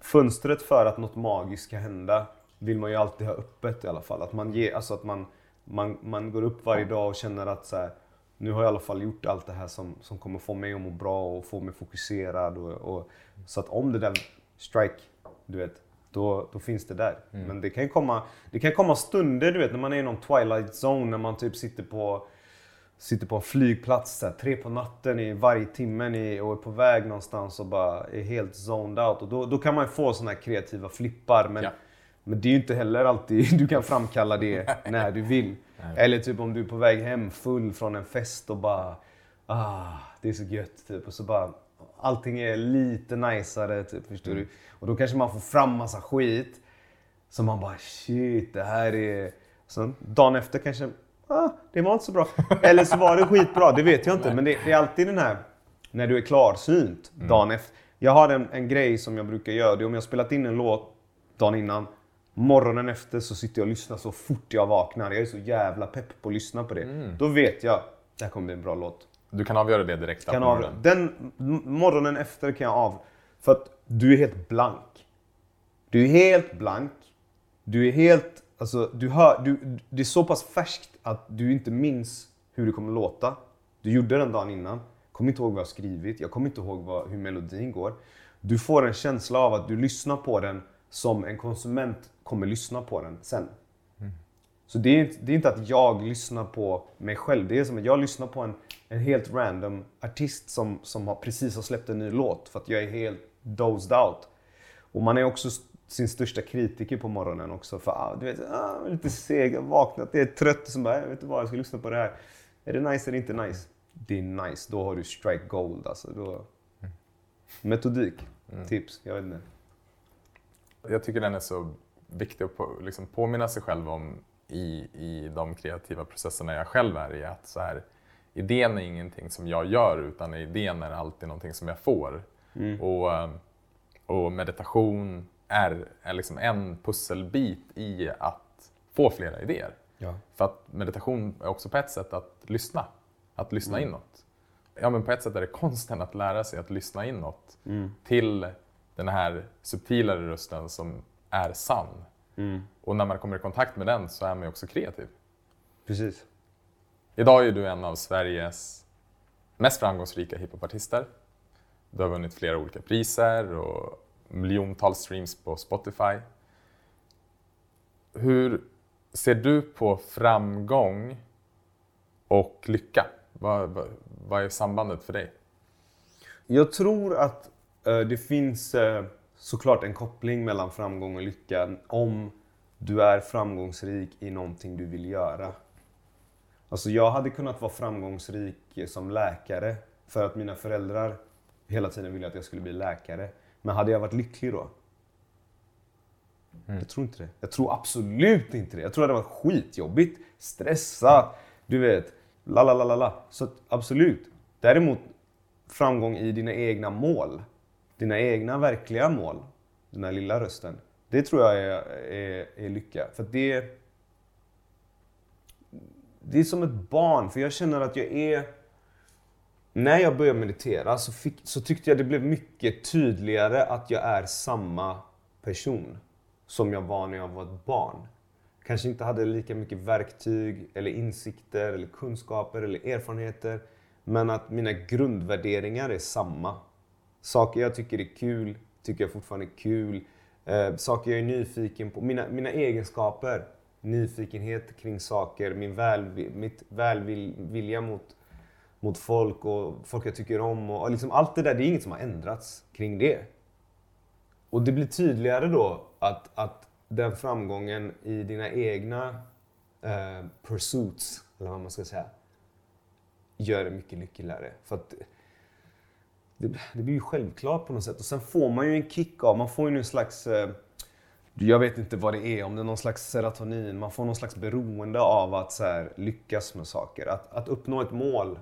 Fönstret för att något magiskt ska hända vill man ju alltid ha öppet i alla fall. Att man, ger, alltså att man, man, man går upp varje dag och känner att så här, nu har jag i alla fall gjort allt det här som, som kommer få mig att må bra och få mig fokuserad. Och, och, så att om det där strike, du vet, då, då finns det där. Men det kan, komma, det kan komma stunder, du vet, när man är i någon twilight zone, när man typ sitter på sitter på en flygplats här, tre på natten i varje timme ni- och är på väg någonstans och bara är helt zoned out. Och då, då kan man få såna här kreativa flippar. Men, Ja. men det är ju inte heller alltid du kan framkalla det när du vill. Eller typ om du är på väg hem full från en fest och bara ah, det är så gött typ. Och så bara allting är lite najsare typ, förstår du? Och då kanske man får fram massa skit. Så man bara shit, det här är... Sen dagen efter kanske, ah, det var inte så bra. Eller så var det skitbra, det vet jag inte. Men det, det är alltid den här, när du är klarsynt dagen efter. Jag har en, en grej som jag brukar göra, det är om jag har spelat in en låt dagen innan. Morgonen efter så sitter jag och lyssnar så fort jag vaknar. Jag är så jävla pepp på att lyssna på det. Då vet jag, det här kommer bli en bra låt. Du kan avgöra det direkt Kan på av, morgonen. den morgonen efter kan jag av. För att du är helt blank. Du är helt blank. Du är helt... Alltså, du hör, du, det är så pass färskt att du inte minns hur det kommer låta. Du gjorde den dagen innan. Kommer inte ihåg vad jag har skrivit. Jag kommer inte ihåg vad, hur melodin går. Du får en känsla av att du lyssnar på den som en konsument kommer lyssna på den sen. Så det är, inte, det är inte att jag lyssnar på mig själv. Det är som att jag lyssnar på en, en helt random artist som, som har precis har släppt en ny låt för att jag är helt dozed out. Och man är också sin största kritiker på morgonen också. För ah, du vet, ah, lite seg, jag vaknat, jag är trött. Och så bara, jag vet inte vad, jag ska lyssna på det här. Är det nice eller inte nice? Det är nice, då har du strike gold alltså. Då... Metodik, tips, jag vet inte. Jag tycker den är så viktig att på, liksom påminna sig själv om i, i de kreativa processerna jag själv är i. Att så här, idén är ingenting som jag gör utan idén är alltid någonting som jag får. Och, eh, och meditation är, är liksom en pusselbit i att få flera idéer. Ja. För att meditation är också på ett sätt att lyssna. Att lyssna inåt. Ja, men på ett sätt är det konsten att lära sig att lyssna inåt till den här subtilare rösten som är sann. Och när man kommer i kontakt med den så är man ju också kreativ. Precis. Idag är du en av Sveriges mest framgångsrika hiphopartister. Du har vunnit flera olika priser och miljontals streams på Spotify. Hur ser du på framgång och lycka? Vad, vad, vad är sambandet för dig? Jag tror att eh, det finns eh, såklart en koppling mellan framgång och lycka om du är framgångsrik i någonting du vill göra. Alltså jag hade kunnat vara framgångsrik som läkare för att mina föräldrar hela tiden ville att jag skulle bli läkare. Men hade jag varit lycklig då? Jag tror inte det. Jag tror absolut inte det. Jag tror det hade varit skitjobbigt, stressat, du vet. La, la, la, la, la. Så absolut. Däremot framgång i dina egna mål. Dina egna verkliga mål. Den här lilla rösten. Det tror jag är, är, är lycka. För det... Det är som ett barn, för jag känner att jag är... När jag började meditera så, fick, så tyckte jag det blev mycket tydligare att jag är samma person som jag var när jag var ett barn. Kanske inte hade lika mycket verktyg, eller insikter, eller kunskaper eller erfarenheter. Men att mina grundvärderingar är samma. Saker jag tycker är kul, tycker jag fortfarande är kul. Eh, saker jag är nyfiken på. Mina, mina egenskaper. Nyfikenhet kring saker, min väl, mitt välvilja mot, mot folk och folk jag tycker om. Och, och liksom allt det där, det är inget som har ändrats kring det. Och det blir tydligare då att, att den framgången i dina egna eh, pursuits, eller vad man ska säga, gör det mycket lyckligare. För att det, det blir ju självklart på något sätt. Och sen får man ju en kick av, man får ju en slags eh, jag vet inte vad det är, om det är någon slags serotonin. Man får någon slags beroende av att så här, lyckas med saker. Att, att uppnå ett mål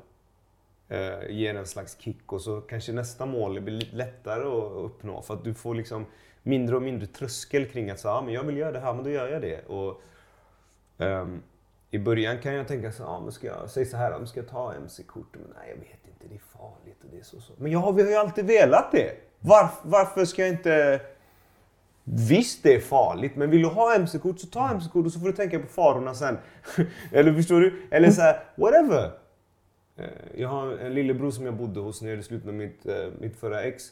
eh, ger en slags kick och så kanske nästa mål blir lite lättare att uppnå. För att du får liksom mindre och mindre tröskel kring att säga, ah, men jag vill göra det här, men då gör jag det. Och, um, I början kan jag tänka så ah, men ska jag säga så här, ska jag ta MC-kort? Men nej, jag vet inte, det är farligt och det är så. så. Men jag, vi har ju alltid velat det. Varf, varför ska jag inte... Visst, det är farligt, men vill du ha MC-kort så ta MC-kort och så får du tänka på farorna sen. Eller förstår du? Eller så här, whatever. Eh, jag har en lillebror som jag bodde hos när jag gjorde slut med mitt, eh, mitt förra ex.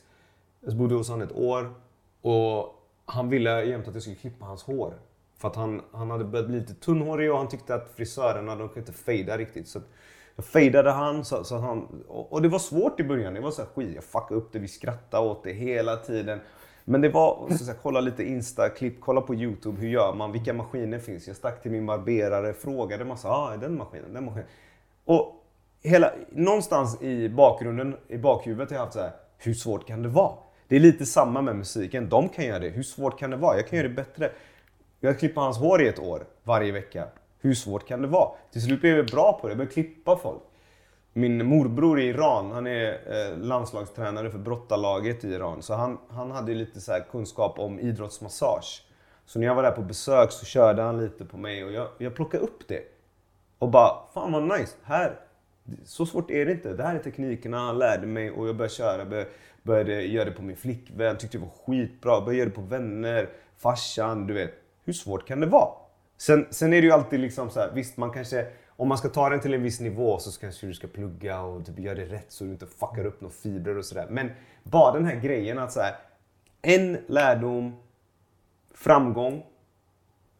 Jag bodde hos honom ett år. Och han ville jämt att jag skulle klippa hans hår. För att han, han hade börjat bli lite tunnhårig och han tyckte att frisörerna de kunde inte fejda riktigt. Så jag fejdade han, så, så han och, det var svårt i början. Det var så här, skit, jag fuckade upp det, vi skrattade åt det hela tiden. Men det var så att kolla lite Insta-klipp, kolla på YouTube, hur gör man, vilka maskiner finns? Jag stack till min barberare, frågade massa, ah, är den maskinen, den maskinen. Och hela, någonstans i bakgrunden, i bakhuvudet har jag haft så här, hur svårt kan det vara? Det är lite samma med musiken. De kan göra det. Hur svårt kan det vara? Jag kan göra det bättre. Jag klipper hans hår i ett år, varje vecka. Hur svårt kan det vara? Till slut blev jag bra på det. Jag började klippa folk. Min morbror i Iran, han är eh, landslagstränare för brottarlaget i Iran. Så han, han hade lite så kunskap om idrottsmassage. Så när jag var där på besök så körde han lite på mig och jag, jag plockade upp det. Och bara, fan vad nice. Här, så svårt är det inte. Det här är teknikerna han lärde mig och jag började köra. Började, började göra det på min flickvän, tyckte det var skitbra. Började göra det på vänner, farsan, du vet. Hur svårt kan det vara? Sen, sen är det ju alltid liksom så här, visst man kanske, om man ska ta den till en viss nivå så kanske du ska plugga och typ göra det rätt så du inte fuckar upp några fibrer och sådär. Men bara den här grejen att så här, en lärdom, framgång.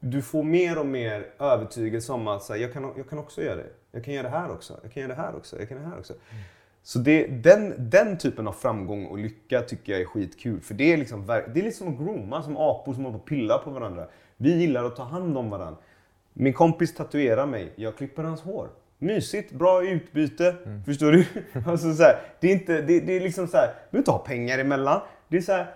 Du får mer och mer övertygelse om att så här, jag, kan, jag kan också göra det. Jag kan göra det här också. Jag kan göra det här också. Jag kan göra det här också. Mm. Så det, den, den typen av framgång och lycka tycker jag är skitkul. För det är liksom, det är liksom att grooma, som apor som håller på och pillar på varandra. Vi gillar att ta hand om varandra. Min kompis tatuerar mig, jag klipper hans hår. Mysigt, bra utbyte. Mm. Förstår du? alltså så här, det, är inte, det, det, är liksom så här, vi behöver inte ha pengar emellan. Det är så här,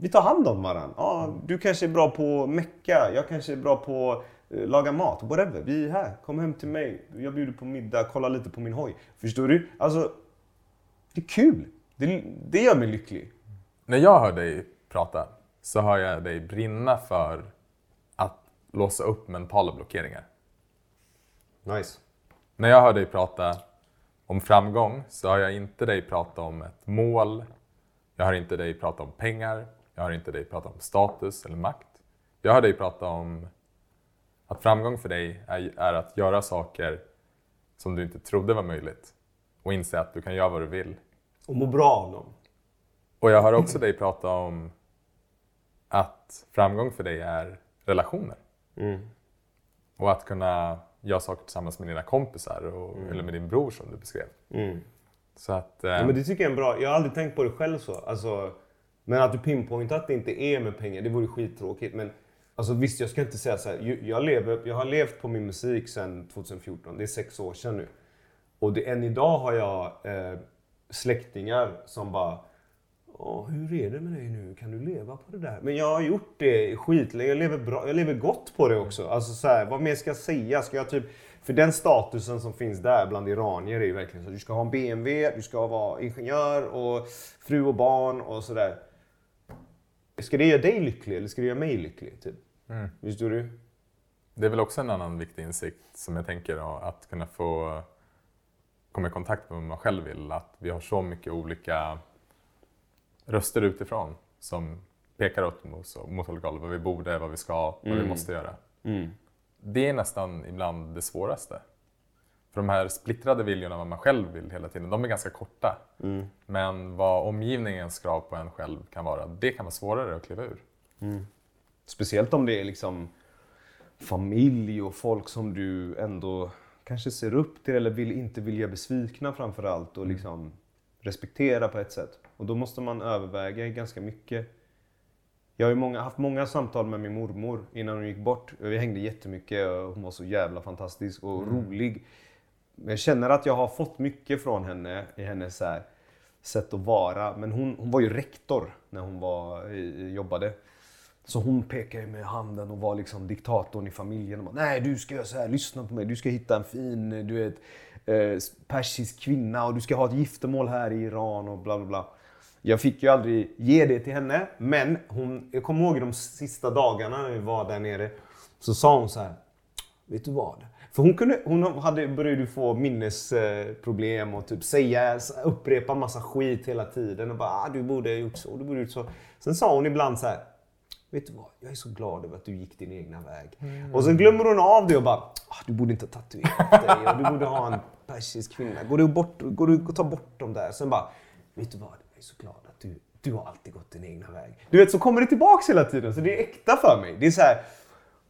vi tar hand om varandra. Ja, du kanske är bra på mecka, jag kanske är bra på eh, laga mat, whatever. Vi är här, kom hem till mig. Jag bjuder på middag, kolla lite på min hoj. Förstår du? Alltså, det är kul. Det, det gör mig lycklig. När jag hör dig prata så hör jag dig brinna för låsa upp mentala blockeringar. Nice. När jag hör dig prata om framgång så hör jag inte dig prata om ett mål. Jag hör inte dig prata om pengar. Jag hör inte dig prata om status eller makt. Jag hör dig prata om att framgång för dig är, är att göra saker som du inte trodde var möjligt och inse att du kan göra vad du vill. Och må bra av dem. Och jag hör också dig prata om att framgång för dig är relationer. Mm. Och att kunna göra saker tillsammans med dina kompisar och, mm. eller med din bror som du beskrev. Mm. Så att, eh... ja, men det tycker jag är bra. Jag har aldrig tänkt på det själv så. Alltså, men att du pinpointar att det inte är med pengar, det vore skittråkigt. Men alltså, visst, jag ska inte säga så här. Jag, lever, jag har levt på min musik sedan 2014. Det är sex år sedan nu. Och det, än idag har jag eh, släktingar som bara hur är det med dig nu? Kan du leva på det där? Men jag har gjort det skitlänge. Jag lever, bra, jag lever gott på det också. Alltså så här, vad mer ska jag säga? Ska jag typ... För den statusen som finns där bland iranier är ju verkligen så. Du ska ha en BMW, du ska vara ingenjör och fru och barn och sådär. ska det göra dig lycklig eller ska det göra mig lycklig? Typ. Mm. Förstår du? Det är väl också en annan viktig insikt som jag tänker att kunna få komma i kontakt med vad man själv vill. Att vi har så mycket olika röster utifrån som pekar åt oss, mot olika håll. Vad vi borde, vad vi ska, vad vi måste göra. Mm. Det är nästan ibland det svåraste. För de här splittrade viljorna, vad man själv vill hela tiden, de är ganska korta. Mm. Men vad omgivningens krav på en själv kan vara, det kan vara svårare att kliva ur. Speciellt om det är liksom familj och folk som du ändå kanske ser upp till eller vill inte vilja besvikna framför allt och liksom respektera på ett sätt. Och då måste man överväga ganska mycket. Jag har ju många, haft många samtal med min mormor innan hon gick bort. Vi hängde jättemycket och hon var så jävla fantastisk och rolig. Men Jag känner att jag har fått mycket från henne i hennes så här, sätt att vara. Men hon, hon var ju rektor när hon var, i- jobbade. Så hon pekade med handen och var liksom diktatorn i familjen. Och bara, Nej, du ska göra så här, lyssna på mig. Du ska hitta en fin du vet, eh, persisk kvinna och du ska ha ett giftermål här i Iran och bla bla bla. Jag fick ju aldrig ge det till henne, men hon, jag kommer ihåg de sista dagarna när vi var där nere. Så sa hon så här, vet du vad? För hon, kunde, hon hade, började ju få minnesproblem och typ säga, upprepa massa skit hela tiden. Och bara, ah, du borde ha gjort så, du borde ha gjort så. Sen sa hon ibland så här, vet du vad? Jag är så glad över att du gick din egna väg. Och sen glömmer hon av det och bara, ah, du borde inte ha tatuerat dig och du borde ha en persisk kvinna. Går du, bort, går du ta bort dem där? Sen bara, vet du vad? Jag är så glad att du, du har alltid gått din egna väg. Du vet, så kommer det tillbaks hela tiden. Så det är äkta för mig. Det är så här,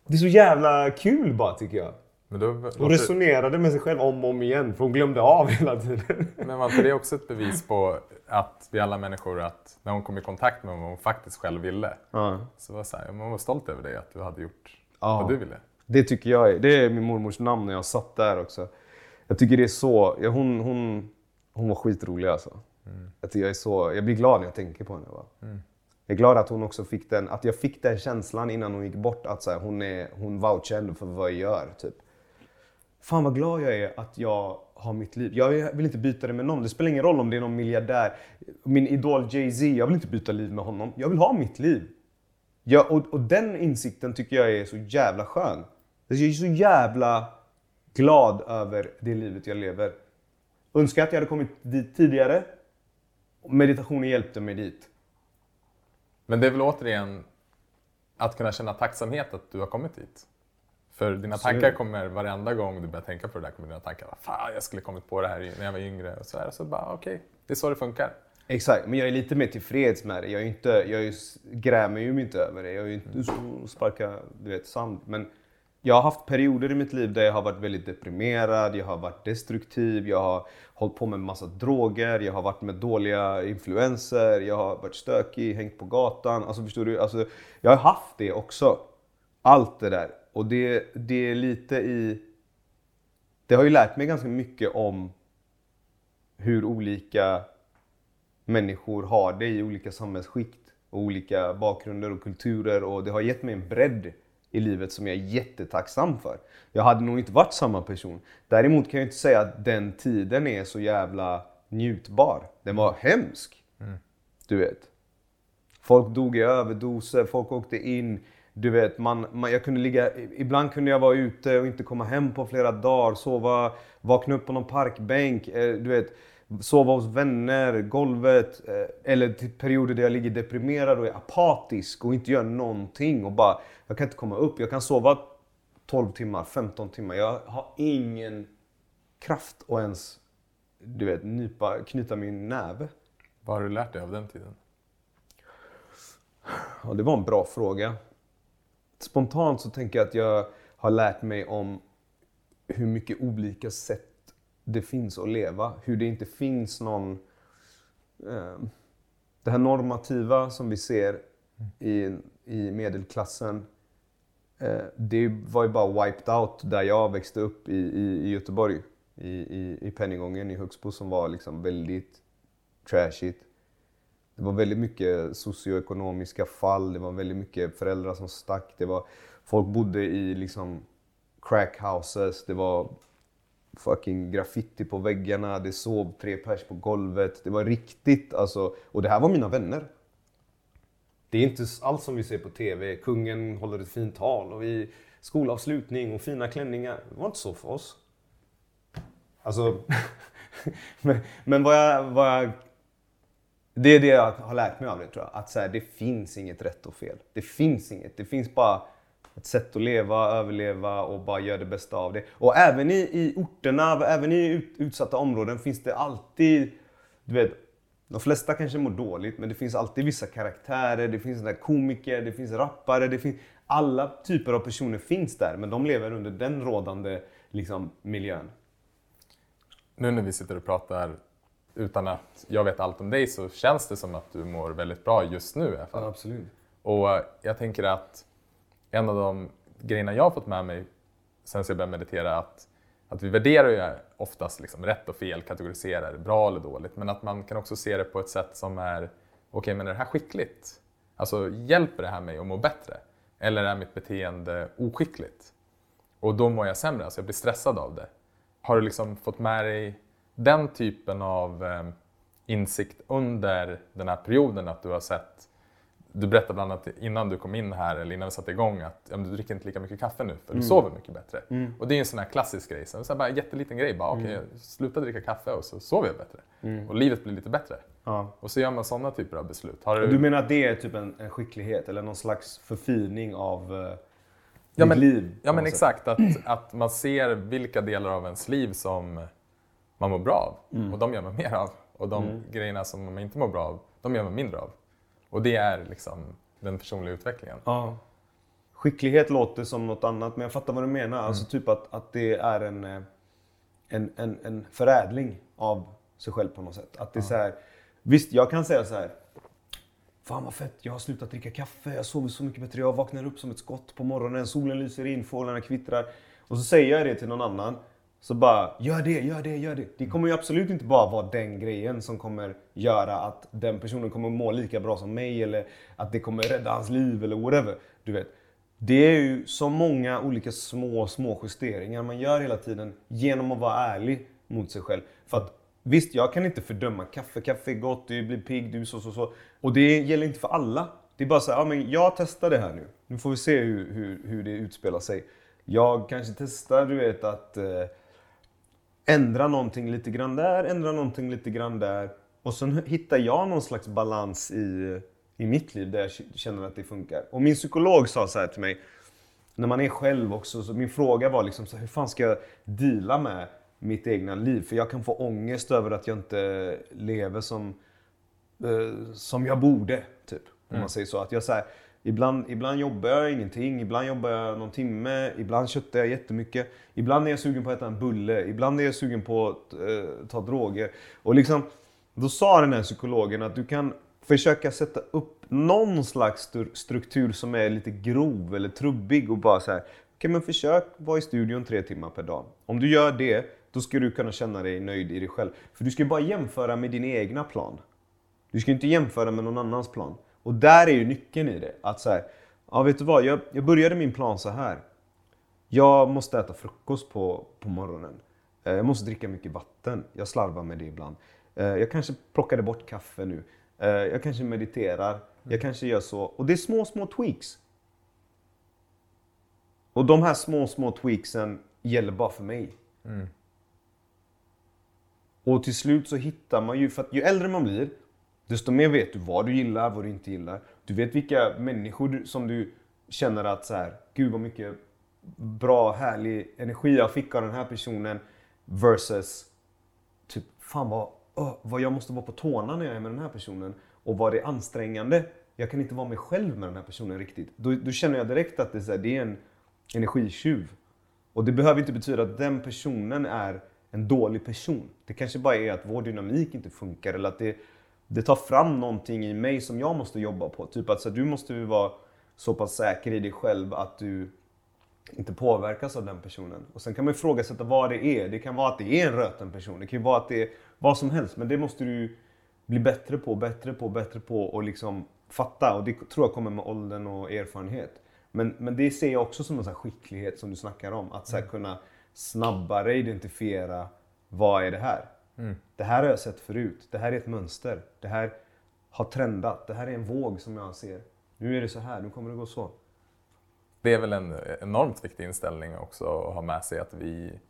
det är så jävla kul bara tycker jag. Men, då, Hon resonerade med sig själv om och om igen för hon glömde av hela tiden. men var inte det också ett bevis på att vi alla människor, att när hon kom i kontakt med vad hon faktiskt själv ville, Ja. så var så här, man var stolt över dig, att du hade gjort Ja. vad du ville. Det tycker jag är, det är min mormors namn när jag satt där också. Jag tycker det är så, ja, hon, hon, hon var skitrolig alltså. Jag, tycker jag, är så, jag blir glad när jag tänker på henne. Va? Jag är glad att hon också fick den, att jag fick den känslan innan hon gick bort att så här, hon, är, hon vouchar ändå för vad jag gör. Typ. Fan vad glad jag är att jag har mitt liv. Jag vill inte byta det med någon. Det spelar ingen roll om det är någon miljardär. Min idol Jay-Z, jag vill inte byta liv med honom. Jag vill ha mitt liv. Jag, och, och den insikten tycker jag är så jävla skön. Jag är så jävla glad över det livet jag lever. Önskar att jag hade kommit dit tidigare. Meditationen hjälpte mig dit. Men det är väl återigen att kunna känna tacksamhet att du har kommit dit. För dina Absolut. tankar kommer varenda gång du börjar tänka på det där, kommer dina tankar fan jag skulle kommit på det här när jag var yngre. Och så, här, så bara okej, det är så det funkar. Exakt, men jag är lite mer tillfreds med det. Jag, är inte, jag är, grämer ju mig inte över det. Jag är ju inte så sparka du vet, sand. Men jag har haft perioder i mitt liv där jag har varit väldigt deprimerad, jag har varit destruktiv, jag har hållit på med massa droger, jag har varit med dåliga influenser, jag har varit stökig, hängt på gatan. Alltså förstår du? Alltså, jag har haft det också. Allt det där. Och det, det är lite i... Det har ju lärt mig ganska mycket om hur olika människor har det i olika samhällsskikt och olika bakgrunder och kulturer och det har gett mig en bredd i livet som jag är jättetacksam för. Jag hade nog inte varit samma person. Däremot kan jag inte säga att den tiden är så jävla njutbar. Den var hemsk. Du vet. Folk dog i överdoser, folk åkte in. Du vet, man, man, jag kunde ligga, ibland kunde jag vara ute och inte komma hem på flera dagar, sova, vakna upp på någon parkbänk, eh, du vet, sova hos vänner, golvet. Eh, eller till perioder där jag ligger deprimerad och är apatisk och inte gör någonting och bara, jag kan inte komma upp. Jag kan sova 12 timmar, 15 timmar. Jag har ingen kraft att ens, du vet, nypa, knyta min näve. Vad har du lärt dig av den tiden? Ja, det var en bra fråga. Spontant så tänker jag att jag har lärt mig om hur mycket olika sätt det finns att leva. Hur det inte finns någon... Eh, det här normativa som vi ser i, i medelklassen. Eh, det var ju bara wiped out där jag växte upp i, i, i Göteborg. I, i, I Pennygången i Högsbo som var liksom väldigt trashigt. Det var väldigt mycket socioekonomiska fall, det var väldigt mycket föräldrar som stack. Det var, folk bodde i liksom crack houses, det var fucking graffiti på väggarna, det sov tre pers på golvet. Det var riktigt alltså. Och det här var mina vänner. Det är inte alls som vi ser på TV. Kungen håller ett fint tal och vi skolavslutning och fina klänningar. Det var inte så för oss. Alltså, men, men vad, jag, vad jag... Det är det jag har lärt mig av det tror jag. Att så här, det finns inget rätt och fel. Det finns inget. Det finns bara ett sätt att leva, överleva och bara göra det bästa av det. Och även i, i orterna, även i ut, utsatta områden finns det alltid, du vet, de flesta kanske mår dåligt, men det finns alltid vissa karaktärer, det finns där komiker, det finns rappare, det finns... Alla typer av personer finns där, men de lever under den rådande liksom, miljön. Nu när vi sitter och pratar utan att jag vet allt om dig så känns det som att du mår väldigt bra just nu i alla fall. Ja, absolut. Och jag tänker att en av de grejerna jag har fått med mig sen jag började meditera att, att vi värderar ju oftast liksom rätt och fel, kategoriserar bra eller dåligt, men att man kan också se det på ett sätt som är okej, okay, men är det här skickligt? Alltså hjälper det här mig att må bättre? Eller är mitt beteende oskickligt? Och då mår jag sämre, alltså jag blir stressad av det. Har du liksom fått med dig den typen av eh, insikt under den här perioden att du har sett du berättade bland annat innan du kom in här, eller innan vi satte igång, att ja, du dricker inte lika mycket kaffe nu för du mm. sover mycket bättre. Mm. Och det är en sån här klassisk grej. Så, så bara en jätteliten grej. Bara, mm. okay, sluta dricka kaffe och så sover jag bättre. Mm. Och livet blir lite bättre. Ja. Och så gör man sådana typer av beslut. Har du... du menar att det är typ en, en skicklighet eller någon slags förfining av uh, ja, men, liv? Ja men exakt. Att, att man ser vilka delar av ens liv som man mår bra av. Mm. Och de gör man mer av. Och de mm. grejerna som man inte mår bra av, de gör man mindre av. Och det är liksom den personliga utvecklingen. Ja. Skicklighet låter som något annat, men jag fattar vad du menar. Mm. Alltså typ att, att det är en, eh, en, en, en förädling av sig själv på något sätt. Att det är så här, visst, jag kan säga så här. Fan vad fett, jag har slutat dricka kaffe, jag sover så mycket bättre, jag vaknar upp som ett skott på morgonen, solen lyser in, fåglarna kvittrar. Och så säger jag det till någon annan. Så bara, gör det, gör det, gör det. Det kommer ju absolut inte bara vara den grejen som kommer göra att den personen kommer må lika bra som mig eller att det kommer rädda hans liv eller whatever. Du vet. Det är ju så många olika små, små justeringar man gör hela tiden genom att vara ärlig mot sig själv. För att visst, jag kan inte fördöma kaffe. Kaffe är gott, du blir pigg, du så, så, så. Och det gäller inte för alla. Det är bara så här, ja men jag testar det här nu. Nu får vi se hur, hur, hur det utspelar sig. Jag kanske testar, du vet, att eh, ändra någonting lite grann där, ändra någonting lite grann där. Och sen hittar jag någon slags balans i, i mitt liv där jag känner att det funkar. Och min psykolog sa så här till mig, när man är själv också, så min fråga var liksom så här, hur fan ska jag deala med mitt egna liv? För jag kan få ångest över att jag inte lever som, eh, som jag borde, typ. Om mm. man säger så. Att jag så här, Ibland, ibland jobbar jag ingenting, ibland jobbar jag någon timme, ibland köttar jag jättemycket. Ibland är jag sugen på att äta en bulle, ibland är jag sugen på att eh, ta droger. Och liksom, då sa den här psykologen att du kan försöka sätta upp någon slags struktur som är lite grov eller trubbig och bara så här. Okej okay, men försök vara i studion tre timmar per dag. Om du gör det, då ska du kunna känna dig nöjd i dig själv. För du ska bara jämföra med din egna plan. Du ska inte jämföra med någon annans plan. Och där är ju nyckeln i det. Att så här, ja vet du vad, jag, jag började min plan så här. Jag måste äta frukost på, på morgonen. Eh, jag måste dricka mycket vatten. Jag slarvar med det ibland. Eh, jag kanske plockade bort kaffe nu. Eh, jag kanske mediterar. Jag kanske gör så. Och det är små, små tweaks. Och de här små, små tweaksen gäller bara för mig. Mm. Och till slut så hittar man ju, för att ju äldre man blir, Desto mer vet du vad du gillar, vad du inte gillar. Du vet vilka människor som du känner att så här, gud vad mycket bra, härlig energi jag fick av den här personen. Versus, typ, fan vad, oh, vad jag måste vara på tårna när jag är med den här personen. Och vad det är ansträngande. Jag kan inte vara mig själv med den här personen riktigt. Då, då känner jag direkt att det är, så här, det är en energitjuv. Och det behöver inte betyda att den personen är en dålig person. Det kanske bara är att vår dynamik inte funkar eller att det det tar fram någonting i mig som jag måste jobba på. Typ att så du måste vara så pass säker i dig själv att du inte påverkas av den personen. Och sen kan man ifrågasätta vad det är. Det kan vara att det är en röten person. Det kan vara att det är vad som helst. Men det måste du bli bättre på, bättre på, bättre på och liksom fatta. Och det tror jag kommer med åldern och erfarenhet. Men, men det ser jag också som en sån skicklighet som du snackar om. Att så kunna snabbare identifiera vad är det här? Mm. Det här har jag sett förut. Det här är ett mönster. Det här har trendat. Det här är en våg som jag ser. Nu är det så här, nu kommer det gå så. Det är väl en enormt viktig inställning också att ha med sig att vi,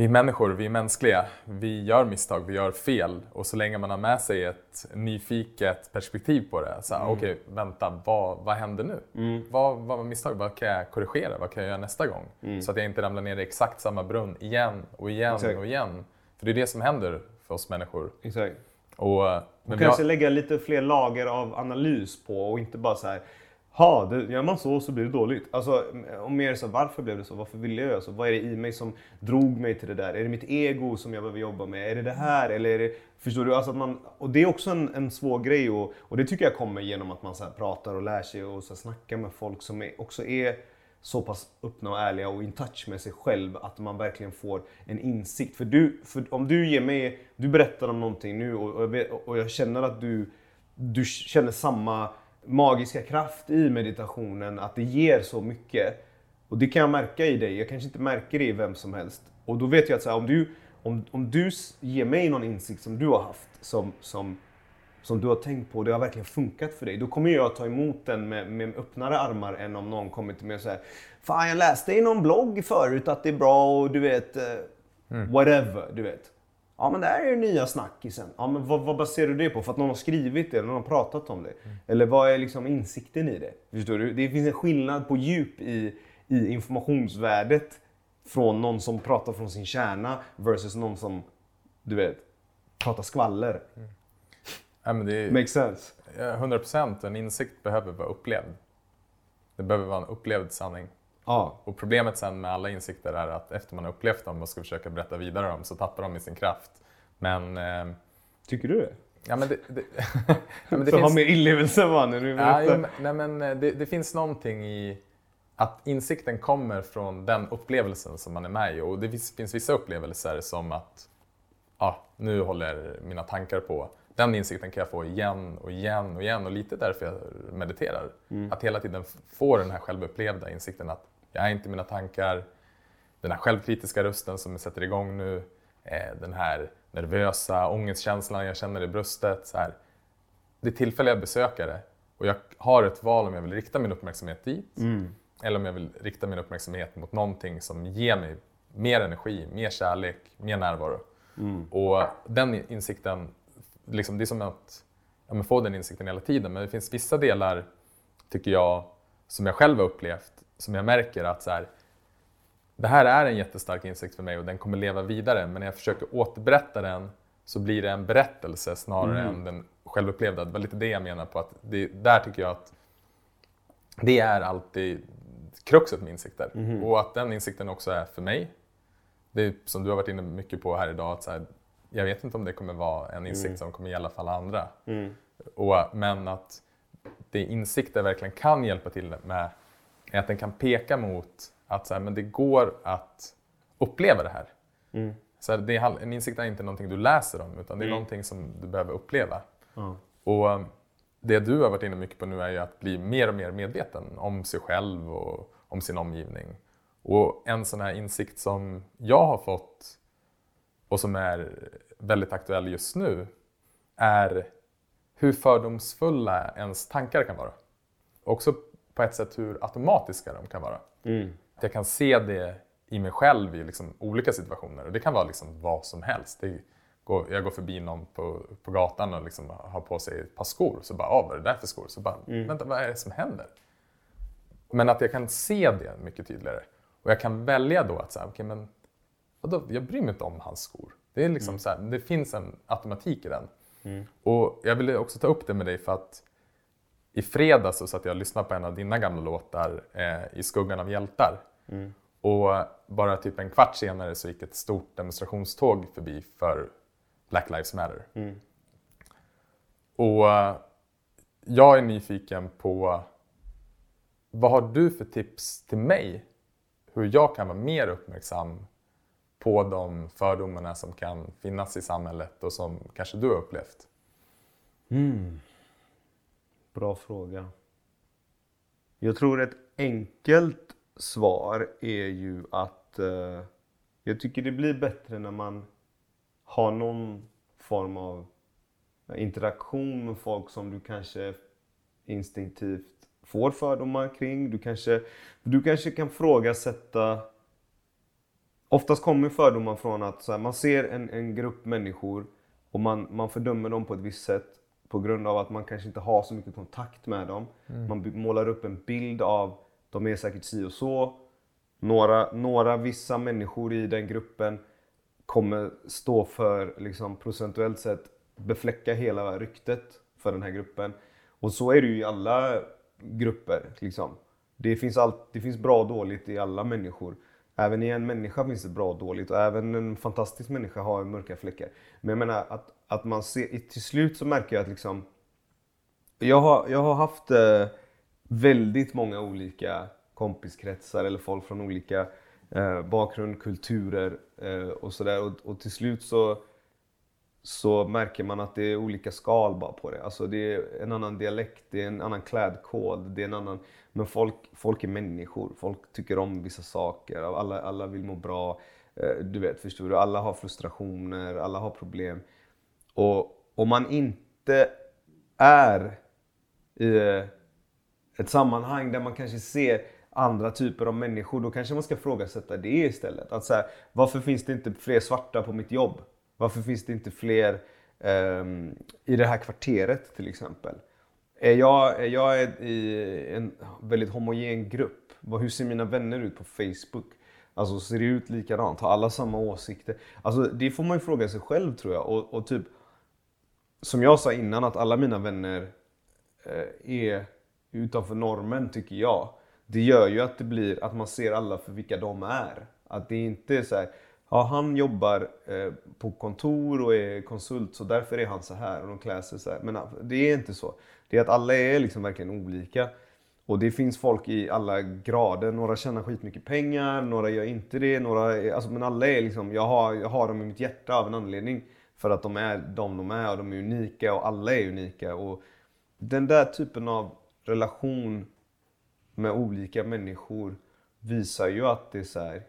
vi är människor, vi är mänskliga. Vi gör misstag, vi gör fel och så länge man har med sig ett nyfiket perspektiv på det. Så här, Mm. Okej, vänta, vad, vad händer nu? Vad, vad var misstag? Vad kan jag korrigera? Vad kan jag göra nästa gång? Så att jag inte ramlar ner i exakt samma brunn igen och igen Mm. Exakt. och igen. För det är det som händer för oss människor. Exakt. Och, Och kanske har, lägga lite fler lager av analys på och inte bara så här. Ha, det, gör man så så blir det dåligt. Alltså, och mer så varför blev det så? Varför ville jag göra så? Vad är det i mig som drog mig till det där? Är det mitt ego som jag behöver jobba med? Är det det här? Eller är det, förstår du? Alltså att man, och det är också en, en svår grej och, och det tycker jag kommer genom att man så här pratar och lär sig och så här snackar med folk som är, också är så pass öppna och ärliga och in touch med sig själv att man verkligen får en insikt. För, du, för om du ger mig, du berättar om någonting nu och, och, jag, vet, och jag känner att du, du känner samma magiska kraft i meditationen, att det ger så mycket. Och det kan jag märka i dig, jag kanske inte märker det i vem som helst. Och då vet jag att så här, om, du, om, om du ger mig någon insikt som du har haft, som, som, som du har tänkt på och det har verkligen funkat för dig. Då kommer jag ta emot den med, med öppnare armar än om någon kommer till mig och säger Fan jag läste i någon blogg förut att det är bra och du vet eh, whatever, du vet. Ja men det här är ju nya snackisen. Ja men vad, vad baserar du det på? För att någon har skrivit det eller någon har pratat om det? Eller vad är liksom insikten i det? Förstår du? Det finns en skillnad på djup i, i informationsvärdet från någon som pratar från sin kärna versus någon som, du vet, pratar skvaller. ja, men det är, Makes sense? Ja, 100 procent. En insikt behöver vara upplevd. Det behöver vara en upplevd sanning. Ja. Och problemet sen med alla insikter är att efter man har upplevt dem och ska försöka berätta vidare dem så tappar de i sin kraft. Men, eh, Tycker du det? ja men det... det, ja, men det Så ha finns, mer inlevelse va när du ja, berättar. nej, men eh, det, det finns någonting i att insikten kommer från den upplevelsen som man är med i. Och det finns, finns vissa upplevelser som att ja, nu håller mina tankar på. Den insikten kan jag få igen och igen och igen och lite därför jag mediterar. Att hela tiden få den här självupplevda insikten att jag är inte mina tankar. Den här självkritiska rösten som sätter igång nu. Eh, den här nervösa ångestkänslan jag känner i bröstet. Så här. Det är tillfälliga besökare och jag har ett val om jag vill rikta min uppmärksamhet dit eller om jag vill rikta min uppmärksamhet mot någonting som ger mig mer energi, mer kärlek, mer närvaro. Och den insikten, liksom, det är som att ja, få den insikten hela tiden. Men det finns vissa delar, tycker jag, som jag själv har upplevt, som jag märker att så här, det här är en jättestark insikt för mig och den kommer leva vidare. Men när jag försöker återberätta den så blir det en berättelse snarare än den självupplevda. Det var lite det jag menar på att det, där tycker jag att det är alltid kruxet med insikter. Och att den insikten också är för mig. Det är som du har varit inne mycket på här idag. Att så här, jag vet inte om det kommer vara en insikt som kommer gälla för alla andra. Och, men att det insikter verkligen kan hjälpa till med är att den kan peka mot att så här, men det går att uppleva det här. Så här, det är, en insikt är inte någonting du läser om utan det är någonting som du behöver uppleva. Och um, det du har varit inne mycket på nu är ju att bli mer och mer medveten om sig själv och om sin omgivning. Och en sån här insikt som jag har fått och som är väldigt aktuell just nu är hur fördomsfulla ens tankar kan vara. Också på ett sätt hur automatiska de kan vara. Att jag kan se det i mig själv i liksom olika situationer. Och det kan vara liksom vad som helst. Går, jag går förbi någon på, på gatan och liksom har på sig ett par skor. Så bara, ah, vad är det där för skor? Så bara, vänta, vad är det som händer? Men att jag kan se det mycket tydligare. Och jag kan välja då att säga, okay, men vadå, jag bryr mig inte om hans skor. Det, är liksom så här, det finns en automatik i den. Och jag ville också ta upp det med dig för att i fredags så satt jag och lyssnade på en av dina gamla låtar, eh, I skuggan av hjältar. Och bara typ en kvart senare så gick ett stort demonstrationståg förbi för Black Lives Matter. Och eh, jag är nyfiken på vad har du för tips till mig? Hur jag kan vara mer uppmärksam på de fördomarna som kan finnas i samhället och som kanske du har upplevt? Bra fråga. Jag tror ett enkelt svar är ju att eh, jag tycker det blir bättre när man har någon form av interaktion med folk som du kanske instinktivt får fördomar kring. Du kanske, du kanske kan frågasätta Oftast kommer fördomar från att så här, man ser en, en grupp människor och man, man fördömer dem på ett visst sätt på grund av att man kanske inte har så mycket kontakt med dem. Man by- målar upp en bild av de är säkert si och så. Några, några vissa människor i den gruppen kommer stå för, liksom, procentuellt sett, befläcka hela ryktet för den här gruppen. Och så är det ju i alla grupper. Liksom. Det, finns allt, det finns bra och dåligt i alla människor. Även i en människa finns det bra och dåligt och även en fantastisk människa har mörka fläckar. Men jag menar att, att man ser, till slut så märker jag att liksom jag har, jag har haft eh, väldigt många olika kompiskretsar eller folk från olika eh, bakgrund, kulturer eh, och sådär. Och, och till slut så, så märker man att det är olika skal bara på det. Alltså det är en annan dialekt, det är en annan klädkod, det är en annan... Men folk, folk är människor, folk tycker om vissa saker, alla, alla vill må bra. Eh, du vet, förstår du? Alla har frustrationer, alla har problem. Och om man inte är i eh, ett sammanhang där man kanske ser andra typer av människor, då kanske man ska ifrågasätta det istället. Att så här, varför finns det inte fler svarta på mitt jobb? Varför finns det inte fler um, i det här kvarteret till exempel? Är jag, är i en väldigt homogen grupp? Hur ser mina vänner ut på Facebook? Alltså ser det ut likadant? Har alla samma åsikter? Alltså det får man ju fråga sig själv tror jag. Och, och typ, som jag sa innan, att alla mina vänner eh, är utanför normen tycker jag. Det gör ju att det blir att man ser alla för vilka de är. Att det inte är så här, ja han jobbar eh, på kontor och är konsult så därför är han så här och de klär sig så här. Men det är inte så. Det är att alla är liksom verkligen olika. Och det finns folk i alla grader. Några tjänar skitmycket pengar, några gör inte det. Några är, alltså, men alla är liksom, jag har, jag har dem i mitt hjärta av en anledning. För att de är de de är och de är unika och alla är unika. Och den där typen av relation med olika människor visar ju att det är så här.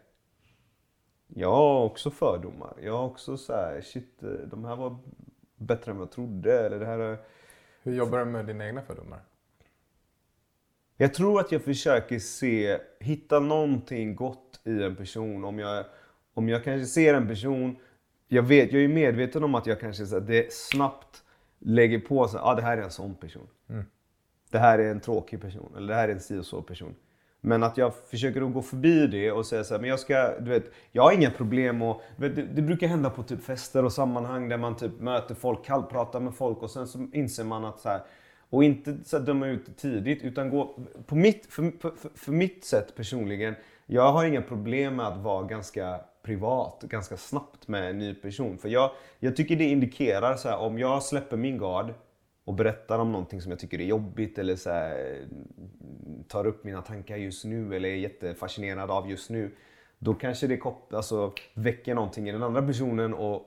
Jag har också fördomar. Jag har också så här, shit, eh, de här var bättre än vad jag trodde. Eller det här är... Hur jobbar du med dina egna fördomar? Jag tror att jag försöker se, hitta någonting gott i en person. Om jag, om jag kanske ser en person, jag vet, jag är medveten om att jag kanske så det snabbt lägger på så ah, det här är en sån person. Det här är en tråkig person, eller det här är en si och så person. Men att jag försöker att gå förbi det och säga så här, men jag ska, du vet, jag har inga problem och du vet, det, det brukar hända på typ fester och sammanhang där man typ möter folk, kallpratar med folk och sen så inser man att så här, och inte så här döma ut tidigt utan gå, på mitt, för, för, för mitt sätt personligen, jag har inga problem med att vara ganska privat, ganska snabbt med en ny person. För jag, jag tycker det indikerar så här, om jag släpper min gard och berättar om någonting som jag tycker är jobbigt eller så här, eh, tar upp mina tankar just nu eller är jättefascinerad av just nu. Då kanske det kop- alltså, väcker någonting i den andra personen och,